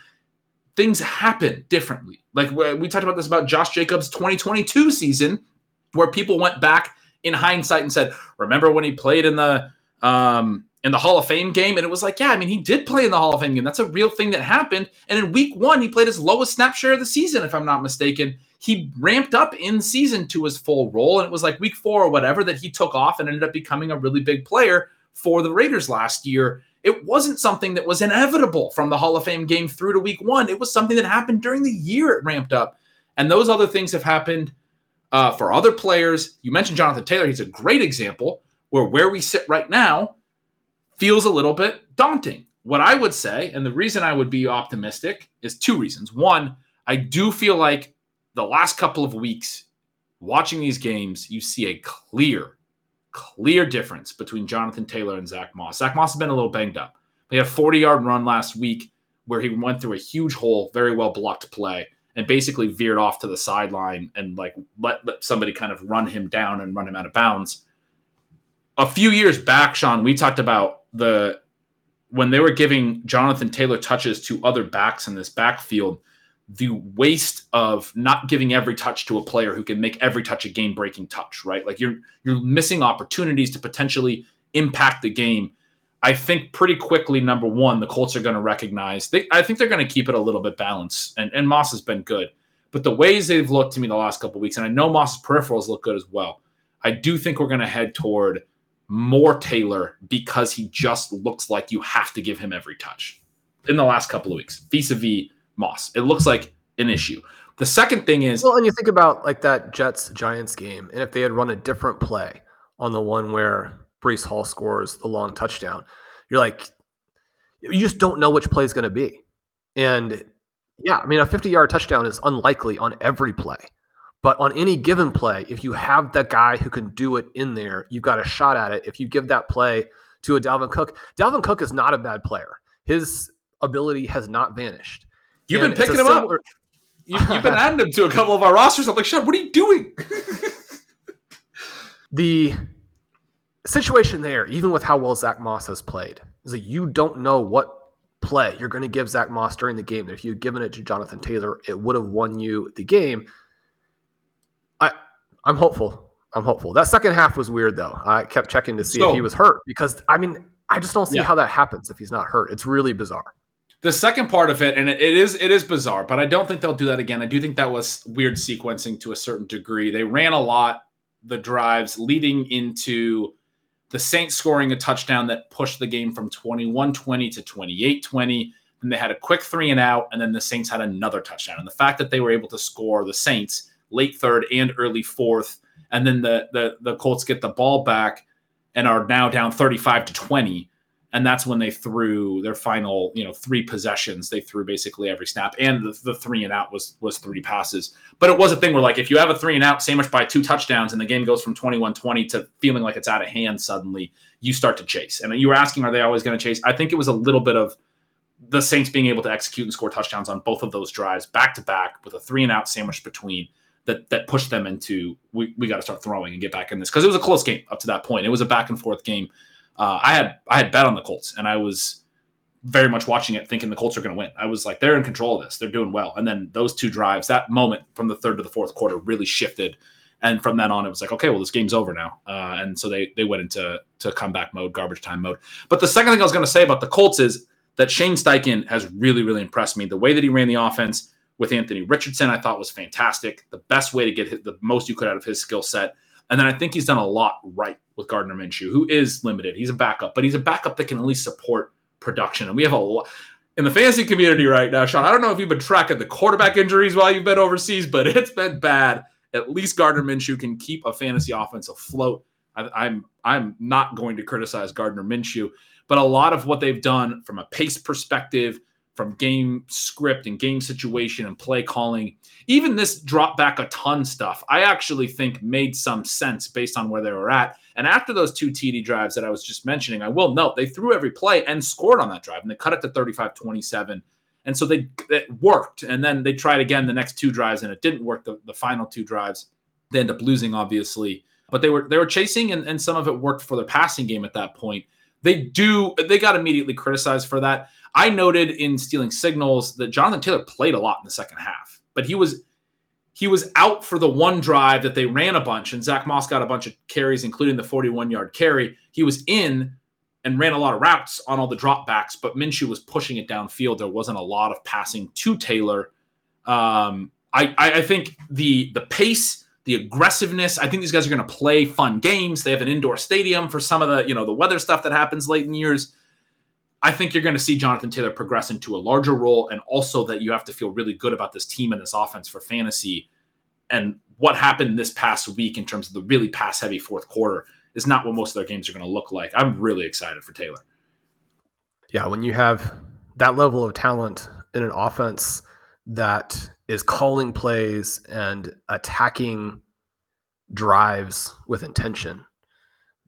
[SPEAKER 1] things happen differently. Like we talked about this about Josh Jacobs' 2022 season, where people went back in hindsight and said, "Remember when he played in the um, in the Hall of Fame game?" And it was like, "Yeah, I mean, he did play in the Hall of Fame game. That's a real thing that happened." And in Week One, he played his lowest snap share of the season, if I'm not mistaken. He ramped up in season to his full role, and it was like Week Four or whatever that he took off and ended up becoming a really big player for the Raiders last year. It wasn't something that was inevitable from the Hall of Fame game through to week one. It was something that happened during the year it ramped up. And those other things have happened uh, for other players. You mentioned Jonathan Taylor. He's a great example where where we sit right now feels a little bit daunting. what I would say, and the reason I would be optimistic is two reasons. One, I do feel like the last couple of weeks watching these games, you see a clear, clear difference between Jonathan Taylor and Zach Moss. Zach Moss has been a little banged up. He had a 40 yard run last week where he went through a huge hole, very well blocked play, and basically veered off to the sideline and like let, let somebody kind of run him down and run him out of bounds. A few years back, Shawn, we talked about the when they were giving Jonathan Taylor touches to other backs in this backfield, the waste of not giving every touch to a player who can make every touch a game breaking touch, right? Like you're you're missing opportunities to potentially impact the game. I think pretty quickly, number one, the Colts are going to recognize. They, I think they're going to keep it a little bit balanced, and, and Moss has been good. But the ways they've looked to me the last couple weeks, and I know Moss's peripherals look good as well. I do think we're going to head toward more Taylor because he just looks like you have to give him every touch in the last couple of weeks vis-a-vis Moss. It looks like an issue. The second thing is
[SPEAKER 2] well, and you think about like that Jets Giants game, and if they had run a different play on the one where Breece Hall scores the long touchdown, you're like, you just don't know which play is going to be. And yeah, I mean, a 50 yard touchdown is unlikely on every play. But on any given play, if you have that guy who can do it in there, you've got a shot at it. If you give that play to a Dalvin Cook, Dalvin Cook is not a bad player. His ability has not vanished.
[SPEAKER 1] You've and been picking him similar... up. You, have been adding him to a couple of our rosters. I'm like, Shawn, what are you doing? <laughs>
[SPEAKER 2] the situation there, even with how well Zach Moss has played, is that you don't know what play you're going to give Zach Moss during the game. If you'd given it to Jonathan Taylor, it would have won you the game. I I'm hopeful. I'm hopeful. That second half was weird though. I kept checking to see so, if he was hurt because I mean I just don't see yeah. how that happens if he's not hurt. It's really bizarre.
[SPEAKER 1] The second part of it, and it, is it is bizarre, but I don't think they'll do that again. I do think that was weird sequencing to a certain degree. They ran a lot the drives leading into the Saints scoring a touchdown that pushed the game from 21-20 to 28-20. Then they had a quick three and out, and then the Saints had another touchdown. And the fact that they were able to score the Saints late third and early fourth, and then the the the Colts get the ball back and are now down 35 to 20 and that's when they threw their final you know three possessions. They threw basically every snap and the, the, three and out was was three passes. But it was a thing where like if you have a three and out sandwiched by two touchdowns and the game goes from 21-20 to feeling like it's out of hand suddenly you start to chase. And you were asking are they always going to chase? I think it was a little bit of the saints being able to execute and score touchdowns on both of those drives back to back with a three and out sandwiched between that that pushed them into we, we got to start throwing and get back in this. Because it was a close game up to that point. It was a back and forth game. Uh, I had I had bet on the Colts and I was very much watching it, thinking the Colts are going to win. I was like, they're in control of this. They're doing well. And then those two drives, that moment from the third to the fourth quarter, really shifted. And from then on, it was like, okay, well, this game's over now. Uh, and so they they went into to comeback mode, garbage time mode. But the second thing I was going to say about the Colts is that Shane Steichen has really, really impressed me. The way that he ran the offense, with Anthony Richardson, I thought was fantastic. The best way to get the most you could out of his skill set. And then I think he's done a lot right with Gardner Minshew, who is limited. He's a backup, but he's a backup that can at least support production. And we have a lot in the fantasy community right now, Shawn. I don't know if you've been tracking the quarterback injuries while you've been overseas, but <laughs> it's been bad. At least Gardner Minshew can keep a fantasy offense afloat. I, I'm I'm not going to criticize Gardner Minshew, but a lot of what they've done from a pace perspective, from game script and game situation and play calling. Even this drop back a ton stuff, I actually think made some sense based on where they were at. And after those two TD drives that I was just mentioning, I will note they threw every play and scored on that drive and they cut it to 35 27. And so they it worked. And then they tried again the next two drives and it didn't work. The, the final two drives, they end up losing, obviously. But they were they were chasing and, and some of it worked for their passing game at that point. They do they got immediately criticized for that. I noted in stealing signals that Jonathan Taylor played a lot in the second half, but he was he was out for the one drive that they ran a bunch, and Zach Moss got a bunch of carries, including the 41 yard carry. He was in and ran a lot of routes on all the dropbacks, but Minshew was pushing it downfield. There wasn't a lot of passing to Taylor. Um, I, I think the the pace, the aggressiveness. I think these guys are going to play fun games. They have an indoor stadium for some of the you know the weather stuff that happens late in years. I think you're going to see Jonathan Taylor progress into a larger role, and also that you have to feel really good about this team and this offense for fantasy. And what happened this past week in terms of the really pass heavy fourth quarter is not what most of their games are going to look like. I'm really excited for Taylor.
[SPEAKER 2] Yeah, when you have that level of talent in an offense that is calling plays and attacking drives with intention,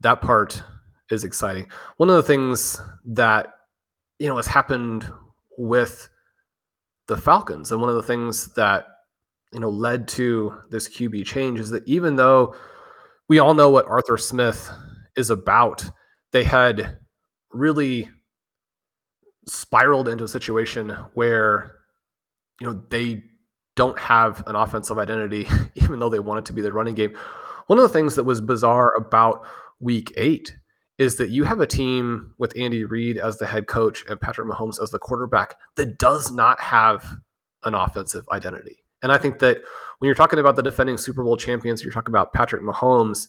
[SPEAKER 2] that part is exciting. One of the things that you know has happened with the Falcons, and one of the things that you know led to this QB change is that even though we all know what Arthur Smith is about, they had really spiraled into a situation where you know they don't have an offensive identity <laughs> even though they want it to be the running game. One of the things that was bizarre about week eight is that you have a team with Andy Reid as the head coach and Patrick Mahomes as the quarterback that does not have an offensive identity. And I think that when you're talking about the defending Super Bowl champions, you're talking about Patrick Mahomes,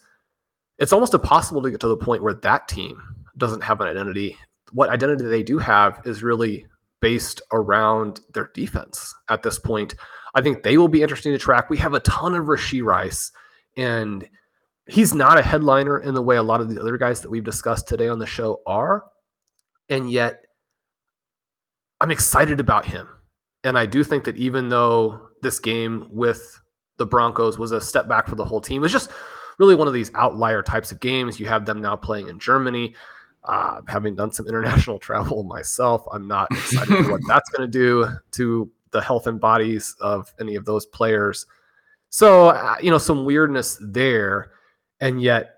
[SPEAKER 2] it's almost impossible to get to the point where that team doesn't have an identity what identity they do have is really based around their defense at this point. I think they will be interesting to track. We have a ton of Rashee Rice, and he's not a headliner in the way a lot of the other guys that we've discussed today on the show are. And yet, I'm excited about him. And I do think that even though this game with the Broncos was a step back for the whole team, it was just really one of these outlier types of games. You have them now playing in Germany. Uh, having done some <laughs> international travel myself, I'm not excited for what <laughs> that's going to do to the health and bodies of any of those players. So, uh, you know, some weirdness there. And yet,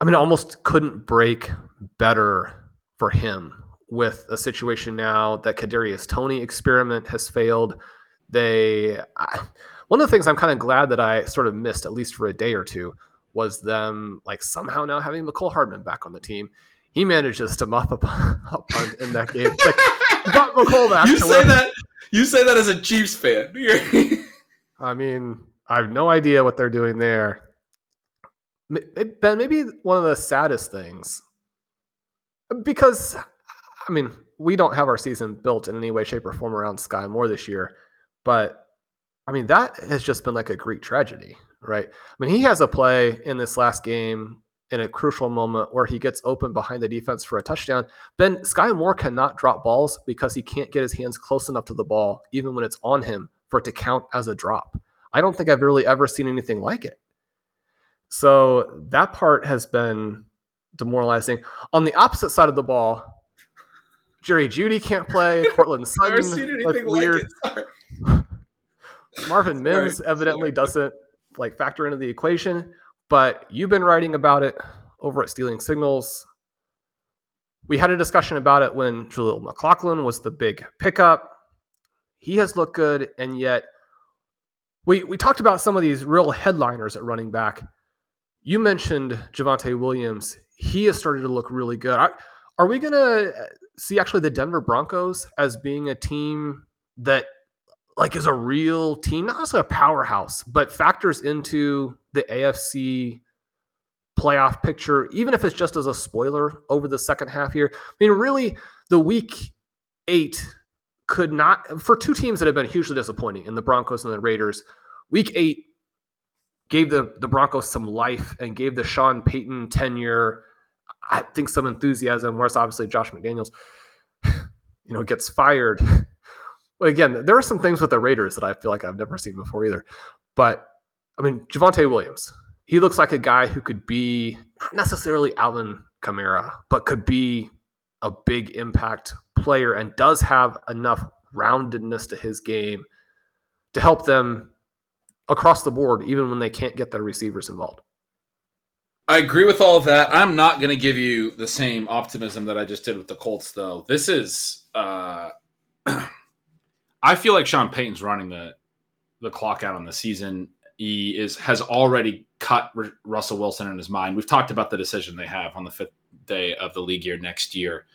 [SPEAKER 2] I mean, almost couldn't break better for him with a situation now that Kadarius Toney experiment has failed. They, I, one of the things I'm kind of glad that I sort of missed, at least for a day or two, was them like somehow now having Mecole Hardman back on the team. He manages to muff up <laughs> a punt in that game. Like, got
[SPEAKER 1] Mecole back. You say that. You say that as a Chiefs fan. <laughs>
[SPEAKER 2] I mean, I have no idea what they're doing there. Ben, maybe one of the saddest things, because I mean, we don't have our season built in any way, shape, or form around Sky Moore this year, but I mean, that has just been like a Greek tragedy right? I mean, he has a play in this last game in a crucial moment where he gets open behind the defense for a touchdown. Ben Sky Moore cannot drop balls because he can't get his hands close enough to the ball, even when it's on him, for it to count as a drop. I don't think I've really ever seen anything like it. So that part has been demoralizing. On the opposite side of the ball, Jerry Jeudy can't play. <laughs> Courtland Sutton, like weird. <laughs> Marvin Mims evidently doesn't like factor into the equation. But you've been writing about it over at Stealing Signals. We had a discussion about it when Jaleel McLaughlin was the big pickup. He has looked good, and yet we we talked about some of these real headliners at running back. You mentioned Javonte Williams. He has started to look really good. Are, we going to uh, see actually the Denver Broncos as being a team that like is a real team, not just a powerhouse, but factors into the AFC playoff picture, even if it's just as a spoiler over the second half here. I mean, really, the week eight could not, for two teams that have been hugely disappointing in the Broncos and the Raiders, week eight gave the, the Broncos some life and gave the Sean Payton tenure, I think, some enthusiasm, whereas obviously Josh McDaniels, <sighs> you know, gets fired <laughs> well, again, there are some things with the Raiders that I feel like I've never seen before either. But I mean, Javonte Williams, he looks like a guy who could be not necessarily Alvin Kamara, but could be a big impact player and does have enough roundedness to his game to help them across the board, even when they can't get their receivers involved.
[SPEAKER 1] I agree with all of that. I'm not going to give you the same optimism that I just did with the Colts, though. This is. Uh, <clears throat> I feel like Sean Payton's running the the clock out on the season. He is has already cut R- Russell Wilson in his mind. We've talked about the decision they have on the fifth day of the league year next year.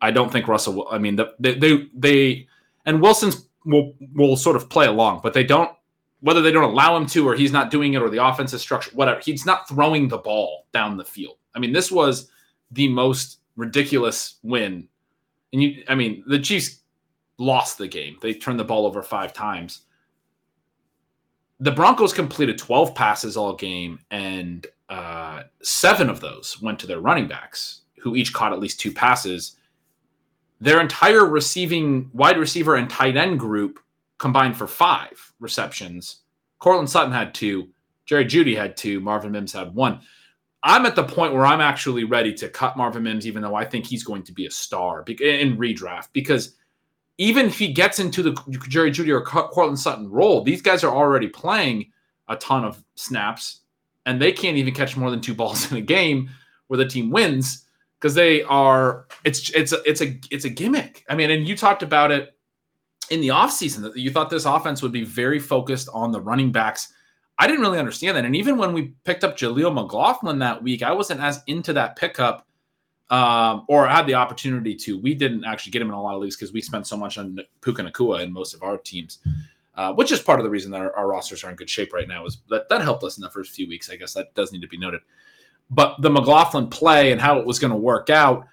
[SPEAKER 1] I don't think Russell. I mean, the, they, they they and Wilson's will will sort of play along, but they don't. Whether they don't allow him to, or he's not doing it, or the offense is structured, whatever. He's not throwing the ball down the field. I mean, this was the most ridiculous win. And you, I mean, the Chiefs lost the game. They turned the ball over five times. The Broncos completed 12 passes all game, and uh, seven of those went to their running backs, who each caught at least two passes. their entire receiving wide receiver and tight end group combined for five receptions. Courtland Sutton had two, Jerry Jeudy had two, Marvin Mims had one. I'm at the point where I'm actually ready to cut Marvin Mims, even though I think he's going to be a star in redraft. Because even if he gets into the Jerry Jeudy or Courtland Sutton role, these guys are already playing a ton of snaps, and they can't even catch more than two balls <laughs> in a game where the team wins because they are. It's it's a, it's a it's a gimmick. I mean, and you talked about it in the offseason that you thought this offense would be very focused on the running backs I didn't really understand that. And even when we picked up Jaleel McLaughlin that week, I wasn't as into that pickup um, or had the opportunity to. We didn't actually get him in a lot of leagues because we spent so much on Puka Nacua in most of our teams, uh, which is part of the reason that our, our, rosters are in good shape right now. Is that that helped us in the first few weeks? I guess that does need to be noted. But the McLaughlin play and how it was going to work out.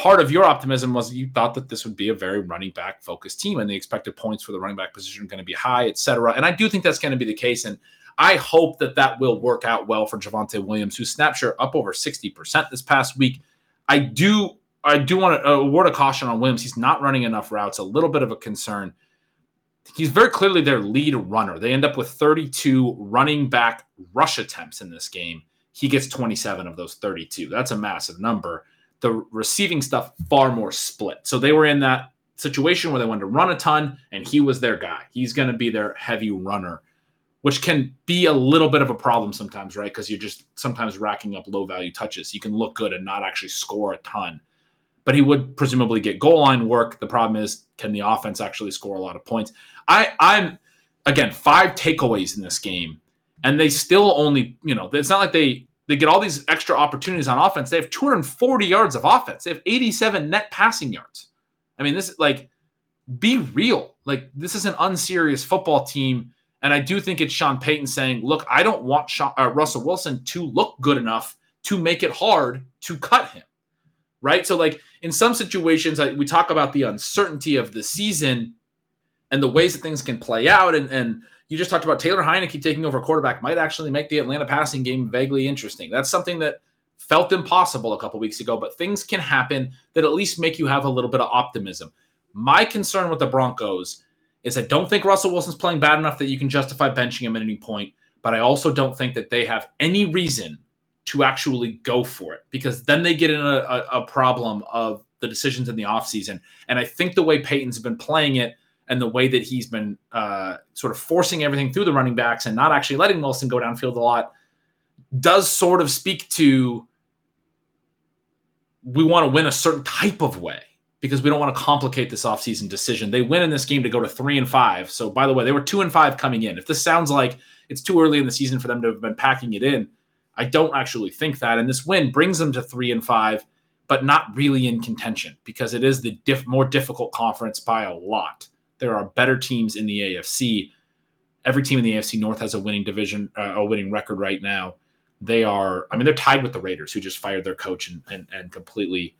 [SPEAKER 1] Part of your optimism was you thought that this would be a very running back focused team and the expected points for the running back position are going to be high, et cetera. And I do think that's going to be the case. And I hope that that will work out well for Javonte Williams, who snapped up over 60% this past week. I do I do want to uh, a word of caution on Williams. He's not running enough routes, a little bit of a concern. He's very clearly their lead runner. They end up with 32 running back rush attempts in this game. He gets 27 of those 32. That's a massive number. The receiving stuff far more split. So they were in that situation where they wanted to run a ton, and he was their guy. He's going to be their heavy runner which can be a little bit of a problem sometimes, right? Because you're just sometimes racking up low value touches. You can look good and not actually score a ton. But he would presumably get goal line work. The problem is, can the offense actually score a lot of points? I, I'm again five takeaways in this game, and they still only, you know, it's not like they they get all these extra opportunities on offense. They have 240 yards of offense. They have 87 net passing yards. I mean, this is like be real. Like this is an unserious football team and I do think it's Sean Payton saying, look, I don't want Sean, uh, Russell Wilson to look good enough to make it hard to cut him. Right. So, like in some situations, I, we talk about the uncertainty of the season and the ways that things can play out. And, and you just talked about Taylor Heinicke taking over quarterback might actually make the Atlanta passing game vaguely interesting. That's something that felt impossible a couple weeks ago, but things can happen that at least make you have a little bit of optimism. My concern with the Broncos is I don't think Russell Wilson's playing bad enough that you can justify benching him at any point, but I also don't think that they have any reason to actually go for it because then they get in a, a, a problem of the decisions in the offseason. And I think the way Payton's been playing it and the way that he's been uh, sort of forcing everything through the running backs and not actually letting Wilson go downfield a lot does sort of speak to we want to win a certain type of way because we don't want to complicate this offseason decision. They win in this game to go to three and five. So, by the way, they were two and five coming in. If this sounds like it's too early in the season for them to have been packing it in, I don't actually think that. And this win brings them to three and five, but not really in contention because it is the diff- more difficult conference by a lot. There are better teams in the AFC. Every team in the AFC North has a winning division, uh, a winning record right now. They are, I mean, they're tied with the Raiders, who just fired their coach and, and, and completely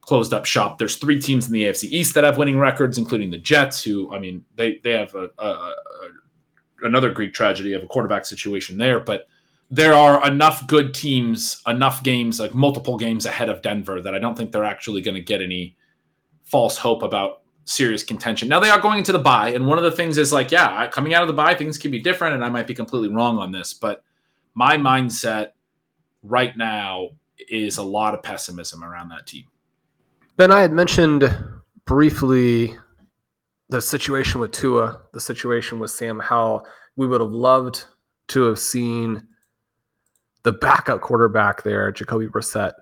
[SPEAKER 1] closed up shop. There's three teams in the AFC East that have winning records, including the Jets, who I mean they they have a, a, a, another Greek tragedy of a quarterback situation there, but there are enough good teams, enough games, like multiple games ahead of Denver that I don't think they're actually going to get any false hope about serious contention. Now they are going into the bye, and one of the things is like, yeah, coming out of the bye, things can be different, and I might be completely wrong on this, but my mindset right now is a lot of pessimism around that team.
[SPEAKER 2] Ben, I had mentioned briefly the situation with Tua, the situation with Sam Howell. We would have loved to have seen the backup quarterback there, Jacoby Brissett,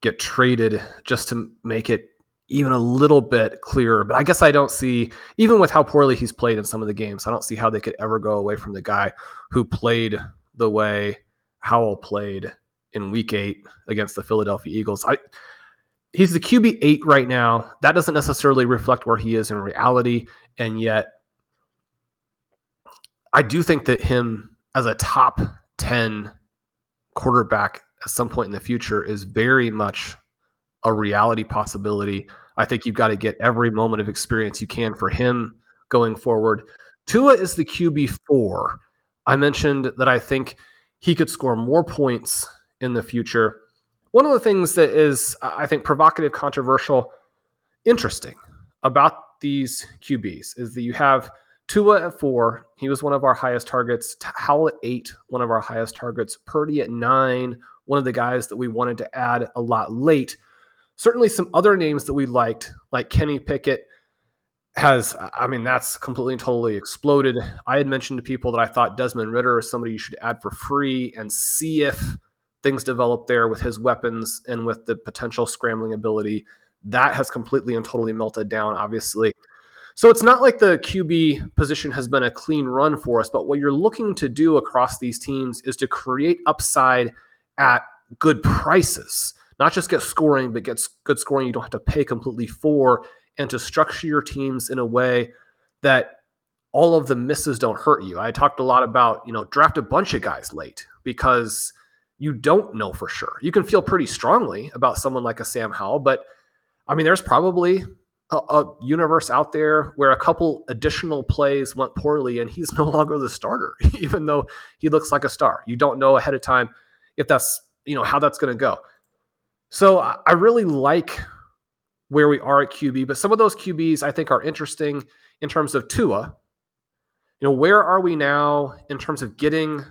[SPEAKER 2] get traded just to make it even a little bit clearer. But I guess I don't see, even with how poorly he's played in some of the games, I don't see how they could ever go away from the guy who played the way Howell played in week eight against the Philadelphia Eagles. I he's the QB eight right now. That doesn't necessarily reflect where he is in reality, and yet I do think that him as a top ten quarterback at some point in the future is very much a reality possibility. I think you've got to get every moment of experience you can for him going forward. Tua is the QB four. I mentioned that I think he could score more points in the future one of the things that is, I think, provocative, controversial interesting about these QBs is that you have Tua at four. He was one of our highest targets. Howell at eight, one of our highest targets. Purdy at nine, one of the guys that we wanted to add a lot late. Certainly some other names that we liked, like Kenny Pickett, has, I mean, that's completely and totally exploded. I had mentioned to people that I thought Desmond Ridder is somebody you should add for free and see if things develop there with his weapons and with the potential scrambling ability. That has completely and totally melted down, obviously. So it's not like the QB position has been a clean run for us, but what you're looking to do across these teams is to create upside at good prices, not just get scoring, but get good scoring you don't have to pay completely for, and to structure your teams in a way that all of the misses don't hurt you. I talked a lot about, you know, draft a bunch of guys late because you don't know for sure. You can feel pretty strongly about someone like a Sam Howell, but I mean, there's probably a, a, universe out there where a couple additional plays went poorly and he's <laughs> no longer the starter, even though he looks like a star. You don't know ahead of time if that's, you know, how that's going to go. So I really like where we are at QB, but some of those QBs I think are interesting in terms of Tua. You know, where are we now in terms of getting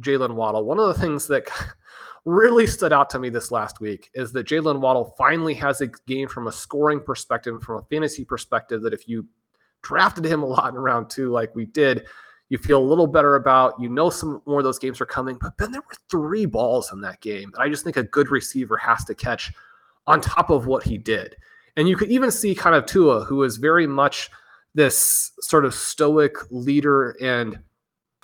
[SPEAKER 2] Jalen Waddle? One of the things that <laughs> really stood out to me this last week is that Jalen Waddle finally has a game from a scoring perspective, from a fantasy perspective, that if you drafted him a lot in round two, like we did, you feel a little better about. You know, some more of those games are coming. But then there were three balls in that game that I just think a good receiver has to catch on top of what he did. And you could even see kind of Tua, who is very much this sort of stoic leader and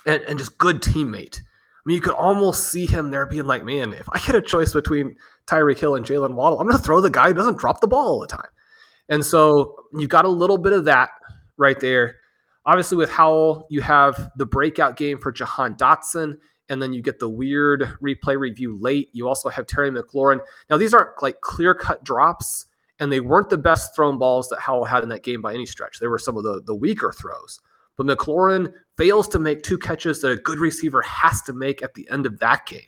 [SPEAKER 2] and, and just good teammate I mean, you could almost see him there being like, man, if I get a choice between Tyreek Hill and Jalen Waddle, I'm going to throw the guy who doesn't drop the ball all the time. And so you got a little bit of that right there. Obviously, with Howell, you have the breakout game for Jahan Dotson, and then you get the weird replay review late. You also have Terry McLaurin. Now, these aren't like clear cut drops, and they weren't the best thrown balls that Howell had in that game by any stretch. They were some of the, the weaker throws. But McLaurin fails to make two catches that a good receiver has to make at the end of that game,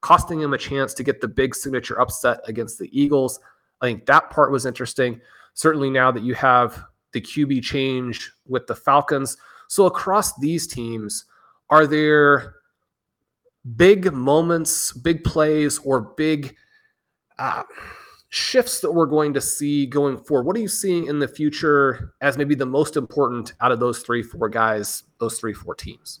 [SPEAKER 2] costing him a chance to get the big signature upset against the Eagles. I think that part was interesting. Certainly now that you have the QB change with the Falcons. So across these teams, are there big moments, big plays, or big uh, shifts that we're going to see going forward? What are you seeing in the future as maybe the most important out of those three, four guys, those three, four teams?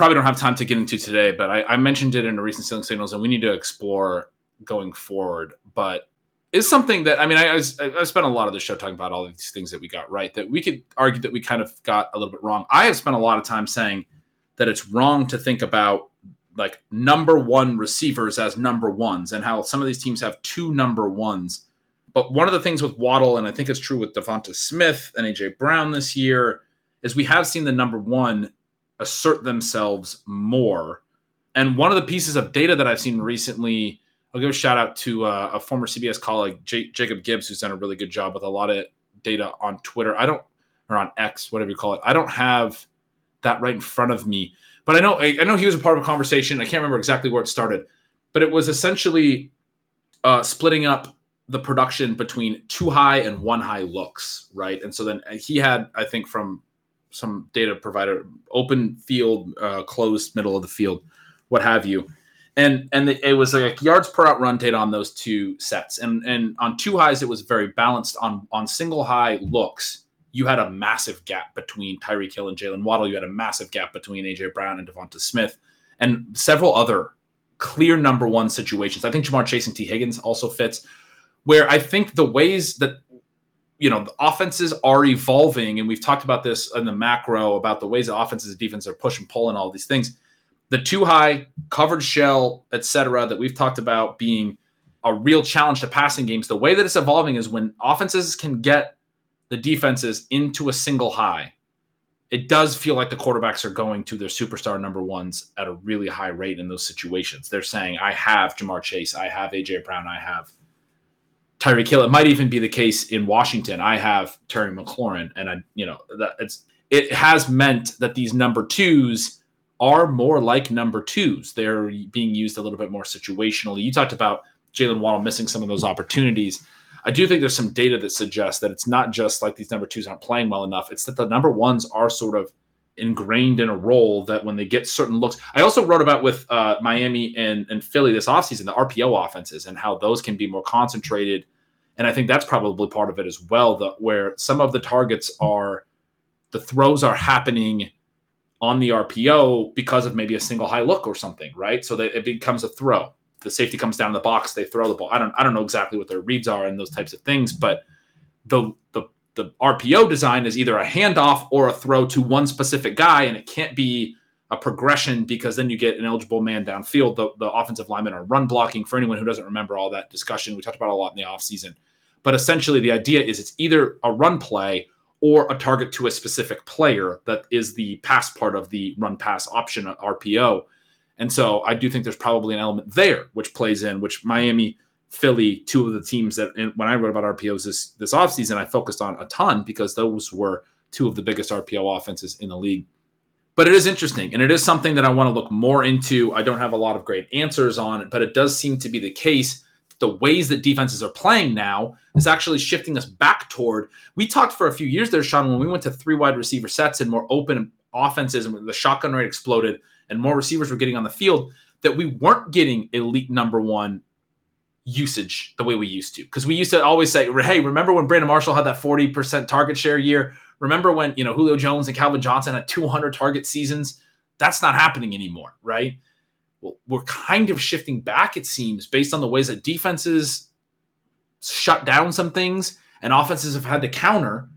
[SPEAKER 1] probably don't have time to get into today, but I, I mentioned it in a recent Stealing Signals, and we need to explore going forward. But is something that I mean, I, I, I spent a lot of the show talking about all these things that we got right that we could argue that we kind of got a little bit wrong. I have spent a lot of time saying that it's wrong to think about like number one receivers as number ones and how some of these teams have two number ones. But one of the things with Waddle, and I think it's true with Devonta Smith and AJ Brown this year, is we have seen the number one assert themselves more. And one of the pieces of data that I've seen recently, I'll give a shout out to uh, a former CBS colleague, J- Jacob Gibbs, who's done a really good job with a lot of data on Twitter. I don't, or on X, whatever you call it. I don't have that right in front of me, but I know I, I know he was a part of a conversation. I can't remember exactly where it started, but it was essentially uh, splitting up the production between two high and one high looks, right? And so then he had, I think, from some data provider, open field, uh, closed middle of the field, what have you. And and it was like yards per route run data on those two sets. And and on two highs, it was very balanced. On on single high looks, you had a massive gap between Tyreek Hill and Jalen Waddle. You had a massive gap between AJ Brown and Devonta Smith, and several other clear number one situations. I think Ja'Marr Chase and Tee Higgins also fits. Where I think the ways that you know, the offenses are evolving, and we've talked about this in the macro about the ways that offenses and defense are push and pull and all these things. The two high covered shell, et cetera, that we've talked about being a real challenge to passing games. The way that it's evolving is when offenses can get the defenses into a single high, it does feel like the quarterbacks are going to their superstar number ones at a really high rate in those situations. They're saying, I have Ja'Marr Chase, I have AJ Brown, I have Tyreek Hill. It might even be the case in Washington. I have Terry McLaurin, and I, you know, that it's it has meant that these number twos are more like number twos. They're being used a little bit more situationally. You talked about Jalen Waddle missing some of those opportunities. I do think there's some data that suggests that it's not just like these number twos aren't playing well enough. It's that the number ones are sort of ingrained in a role that when they get certain looks. I also wrote about with uh, Miami and, and Philly this offseason, the RPO offenses and how those can be more concentrated. And I think that's probably part of it as well, the, where some of the targets are the throws are happening on the RPO because of maybe a single high look or something, right? So that it becomes a throw the safety comes down the box, they throw the ball. I don't I don't know exactly what their reads are and those types of things, but the the RPO design is either a handoff or a throw to one specific guy, and it can't be a progression because then you get an eligible man downfield. The, the offensive linemen are run blocking. For anyone who doesn't remember all that discussion, we talked about a lot in the offseason. But essentially, the idea is it's either a run play or a target to a specific player that is the pass part of the run pass option RPO. And so I do think there's probably an element there which plays in, which Miami, Philly, two of the teams that when I wrote about RPOs this this offseason, I focused on a ton because those were two of the biggest RPO offenses in the league. But it is interesting, and it is something that I want to look more into. I don't have a lot of great answers on it, but it does seem to be the case. The ways that defenses are playing now is actually shifting us back toward. We talked for a few years there, Shawn, when we went to three wide receiver sets and more open offenses, and the shotgun rate exploded and more receivers were getting on the field, that we weren't getting elite number one usage the way we used to. Because we used to always say, hey, remember when Brandon Marshall had that 40% target share year? Remember when, you know, Julio Jones and Calvin Johnson had 200 target seasons? That's not happening anymore, right? Well, we're kind of shifting back, it seems, based on the ways that defenses shut down some things and offenses have had to counter.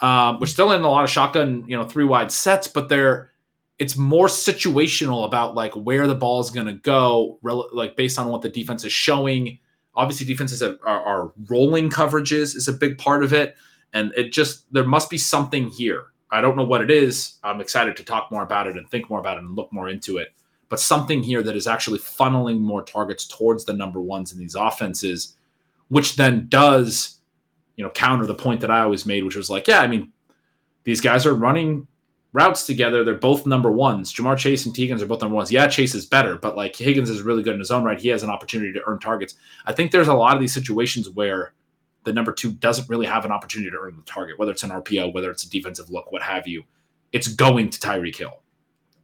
[SPEAKER 1] Um, we're still in a lot of shotgun, you know, three wide sets, but they're it's more situational about like where the ball is going to go, rel- like based on what the defense is showing. Obviously, defenses are, are, are, rolling coverages is a big part of it, and it just there must be something here. I don't know what it is. I'm excited to talk more about it and think more about it and look more into it. But something here that is actually funneling more targets towards the number ones in these offenses, which then does, you know, counter the point that I always made, which was like, yeah, I mean, these guys are running routes together, they're both number ones. Ja'Marr Chase and Higgins are both number ones. Yeah, Chase is better, but like Higgins is really good in his own right. He has an opportunity to earn targets. I think there's a lot of these situations where the number two doesn't really have an opportunity to earn the target, whether it's an RPO, whether it's a defensive look, what have you. It's going to Tyreek Hill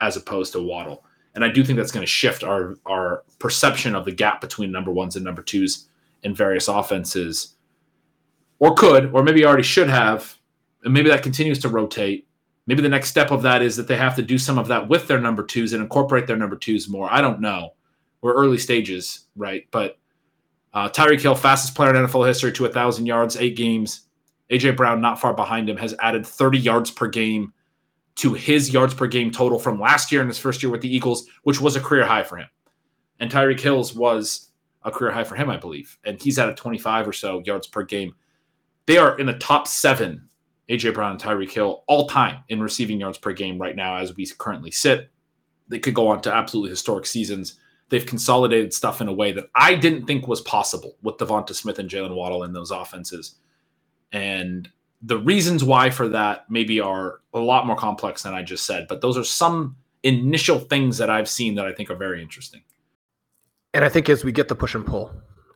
[SPEAKER 1] as opposed to Waddle. And I do think that's going to shift our our perception of the gap between number ones and number twos in various offenses. Or could, or maybe already should have, and maybe that continues to rotate maybe the next step of that is that they have to do some of that with their number twos and incorporate their number twos more. I don't know. We're early stages, right? But uh, Tyreek Hill, fastest player in NFL history to a thousand yards, eight games. AJ Brown, not far behind him, has added 30 yards per game to his yards per game total from last year in his first year with the Eagles, which was a career high for him. And Tyreek Hill's was a career high for him, I believe. And he's at a 25 or so yards per game. They are in the top seven AJ Brown and Tyreek Hill all time in receiving yards per game right now as we currently sit. They could go on to absolutely historic seasons. They've consolidated stuff in a way that I didn't think was possible with Devonta Smith and Jalen Waddle in those offenses. And the reasons why for that maybe are a lot more complex than I just said, but those are some initial things that I've seen that I think are very interesting.
[SPEAKER 2] And I think as we get the push and pull,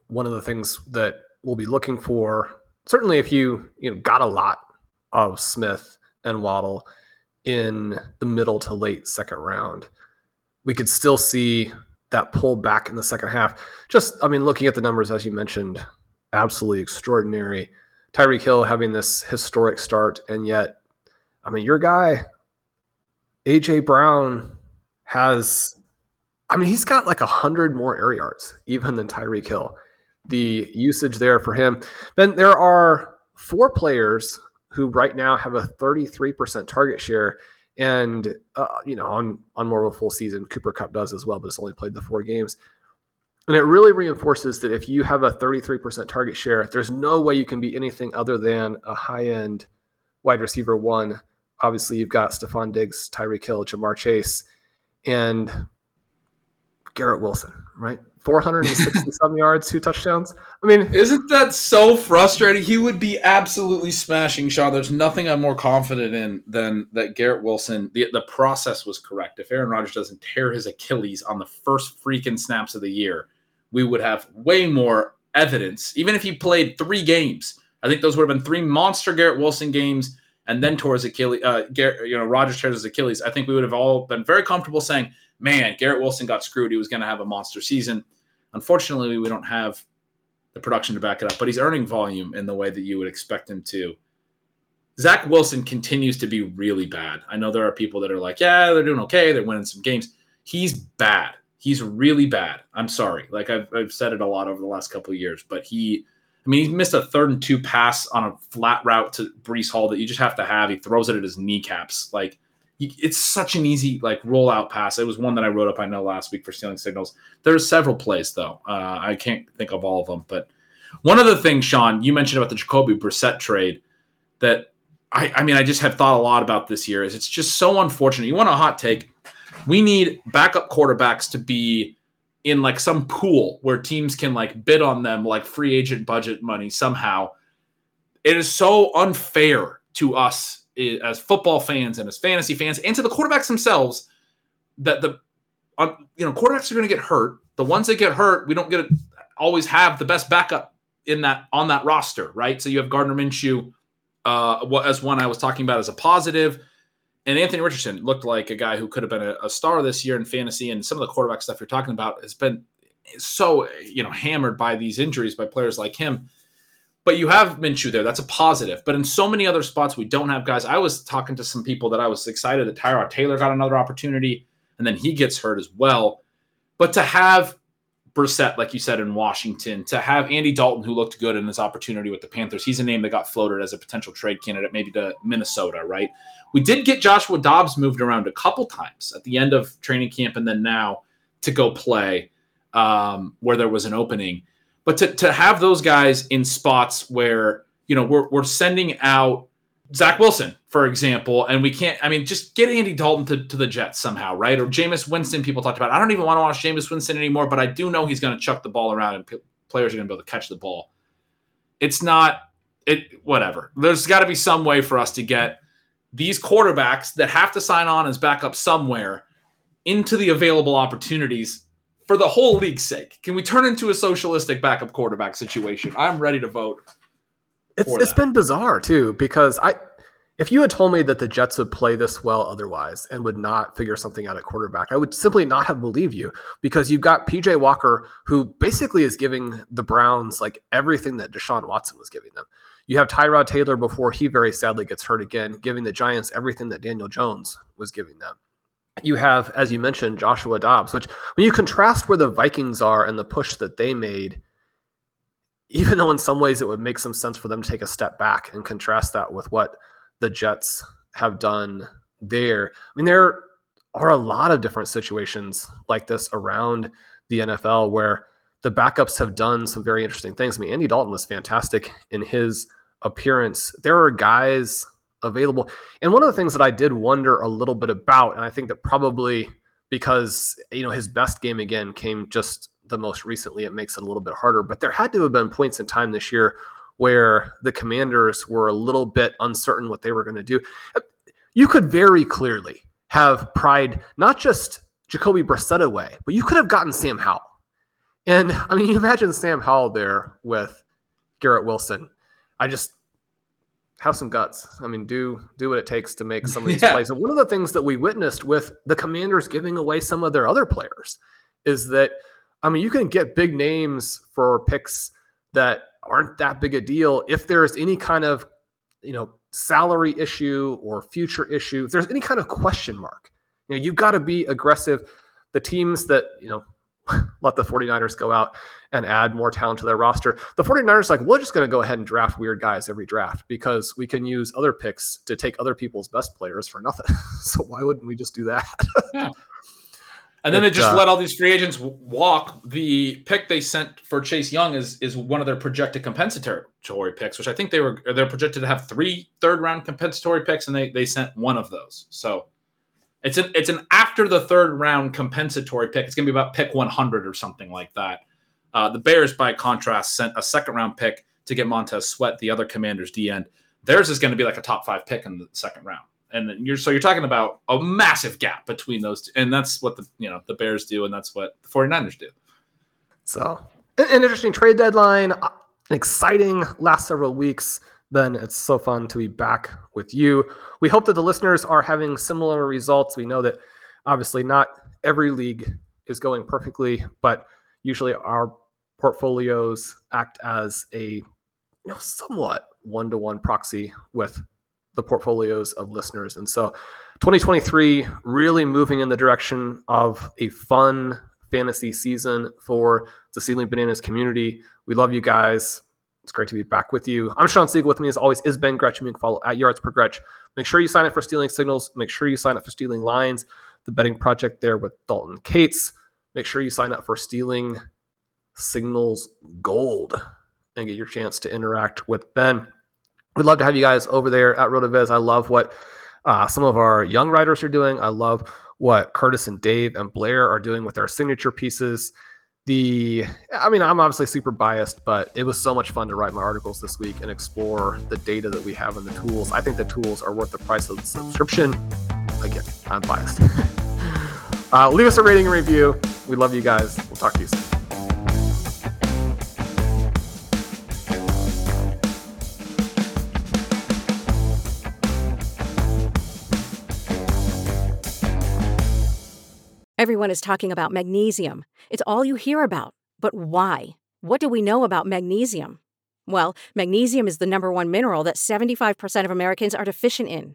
[SPEAKER 2] one of the things that we'll be looking for, certainly if you you know got a lot of Smith and Waddle in the middle to late second round. We could still see that pull back in the second half. Just, I mean, looking at the numbers, as you mentioned, absolutely extraordinary. Tyreek Hill having this historic start, and yet, I mean, your guy, AJ Brown, has, I mean, he's got like a hundred more air yards even than Tyreek Hill. The usage there for him. Then there are four players who right now have a 33% target share. And, uh, you know, on, on more of a full season, Cooper Kupp does as well, but it's only played the four games. And it really reinforces that if you have a 33% target share, there's no way you can be anything other than a high end wide receiver one. Obviously, you've got Stefon Diggs, Tyreek Hill, Ja'Marr Chase, and Garrett Wilson, right? 460 some <laughs> yards, two touchdowns. I mean,
[SPEAKER 1] isn't that so frustrating? He would be absolutely smashing Shawn. There's nothing I'm more confident in than that Garrett Wilson, the, the process was correct. If Aaron Rodgers doesn't tear his Achilles on the first freaking snaps of the year, we would have way more evidence. Even if he played three games, I think those would have been three monster Garrett Wilson games and then tore his Achilles, uh, Garrett, you know, Rodgers tears his Achilles. I think we would have all been very comfortable saying, man, Garrett Wilson got screwed. He was going to have a monster season. Unfortunately, we don't have the production to back it up, but he's earning volume in the way that you would expect him to. Zach Wilson continues to be really bad. I know there are people that are like, yeah, they're doing okay. They're winning some games. He's bad. He's really bad. I'm sorry. Like I've, I've said it a lot over the last couple of years, but he, I mean, he missed a third and two pass on a flat route to Breece Hall that you just have to have. He throws it at his kneecaps. Like it's such an easy like rollout pass. It was one that I wrote up I know last week for stealing signals. There's several plays though. Uh, I can't think of all of them, but one of the things, Shawn, you mentioned about the Jacoby Brissett trade that I, I mean, I just have thought a lot about this year. Is it's just so unfortunate. You want a hot take? We need backup quarterbacks to be in like some pool where teams can like bid on them like free agent budget money somehow. It is so unfair to us as football fans and as fantasy fans and to the quarterbacks themselves that the you know quarterbacks are going to get hurt. The ones that get hurt, we don't get to always have the best backup in that on that roster, right? So you have Gardner Minshew uh, as one I was talking about as a positive, and Anthony Richardson looked like a guy who could have been a, a star this year in fantasy. And some of the quarterback stuff you're talking about has been so you know hammered by these injuries by players like him but you have Minshew there. That's a positive. But in so many other spots, we don't have guys. I was talking to some people that I was excited that Tyrod Taylor got another opportunity, and then he gets hurt as well. But to have Brissett, like you said, in Washington, to have Andy Dalton, who looked good in his opportunity with the Panthers, he's a name that got floated as a potential trade candidate, maybe to Minnesota, right? We did get Joshua Dobbs moved around a couple times at the end of training camp and then now to go play um, where there was an opening. But to, to have those guys in spots where, you know, we're, we're sending out Zach Wilson, for example, and we can't, I mean, just get Andy Dalton to, to the Jets somehow, right? Or Jameis Winston, people talked about. I don't even want to watch Jameis Winston anymore, but I do know he's going to chuck the ball around and p- players are going to be able to catch the ball. It's not, it, whatever. There's got to be some way for us to get these quarterbacks that have to sign on as backup somewhere into the available opportunities for the whole league's sake, can we turn into a socialistic backup quarterback situation? I'm ready to vote.
[SPEAKER 2] It's it's been bizarre too because I if you had told me that the Jets would play this well otherwise and would not figure something out at quarterback, I would simply not have believed you because you've got PJ Walker who basically is giving the Browns like everything that Deshaun Watson was giving them. You have Tyrod Taylor before he very sadly gets hurt again, giving the Giants everything that Daniel Jones was giving them you have, as you mentioned, Joshua Dobbs, which when you contrast where the Vikings are and the push that they made, even though in some ways it would make some sense for them to take a step back and contrast that with what the Jets have done there. I mean, there are a lot of different situations like this around the NFL where the backups have done some very interesting things. I mean, Andy Dalton was fantastic in his appearance. There are guys available. And one of the things that I did wonder a little bit about, and I think that probably because you know his best game again came just the most recently, it makes it a little bit harder. But there had to have been points in time this year where the commanders were a little bit uncertain what they were going to do. Uh, you could very clearly have pried not just Jacoby Brissett away, but you could have gotten Sam Howell. And I mean, <laughs> you imagine Sam Howell there with Garrett Wilson. I just have some guts. I mean, do do what it takes to make some of <laughs> these yeah. plays. And one of the things that we witnessed with the Commanders giving away some of their other players is that I mean, you can get big names for picks that aren't that big a deal if there's any kind of you know salary issue or future issue. If there's any kind of question mark, you know, you've got to be aggressive. The teams that you know <laughs> let the 49ers go out and add more talent to their roster. The 49ers like, we're just going to go ahead and draft weird guys every draft because we can use other picks to take other people's best players for nothing. <laughs> so why wouldn't we just do that?
[SPEAKER 1] yeah. <laughs> And then they
[SPEAKER 2] It,
[SPEAKER 1] just
[SPEAKER 2] uh,
[SPEAKER 1] let all these free agents walk. The pick they sent for Chase Young is is one of their projected compensatory picks, which I think they were they're projected to have three third round compensatory picks, and they they sent one of those. So it's an it's an after the third round compensatory pick. It's gonna be about pick 100 or something like that. Uh, the Bears, by contrast, sent a second round pick to get Montez Sweat, the other Commanders D end. Theirs is going to be like a top five pick in the second round, and you're so you're talking about a massive gap between those, two, and that's what the you know the Bears do, and that's what the 49ers do.
[SPEAKER 2] So, an an interesting trade deadline, uh, an exciting last several weeks. Then it's so fun to be back with you. We hope that the listeners are having similar results. We know that obviously not every league is going perfectly, but usually our portfolios act as a you know somewhat one-to-one proxy with the portfolios of listeners. And so 2023 really moving in the direction of a fun fantasy season for the Seedling Bananas community. We love you guys. It's great to be back with you. I'm Shawn Siegele. With me, as always, is Ben Gretch. You can follow at Yards Per Gretch. Make sure you sign up for Stealing Signals. Make sure you sign up for Stealing Lines, the betting project there with Dalton Kates. Make sure you sign up for Stealing Signals Gold and get your chance to interact with Ben. We'd love to have you guys over there at RotoViz. I love what uh, some of our young writers are doing. I love what Curtis and Dave and Blair are doing with their signature pieces. The, I mean, I'm obviously super biased, but it was so much fun to write my articles this week and explore the data that we have and the tools. I think the tools are worth the price of the subscription. Again, I'm biased. <laughs> uh, leave us a rating and review. We love you guys. We'll talk to you soon.
[SPEAKER 5] Everyone is talking about magnesium. It's all you hear about. But why? What do we know about magnesium? Well, magnesium is the number one mineral that 75% of Americans are deficient in.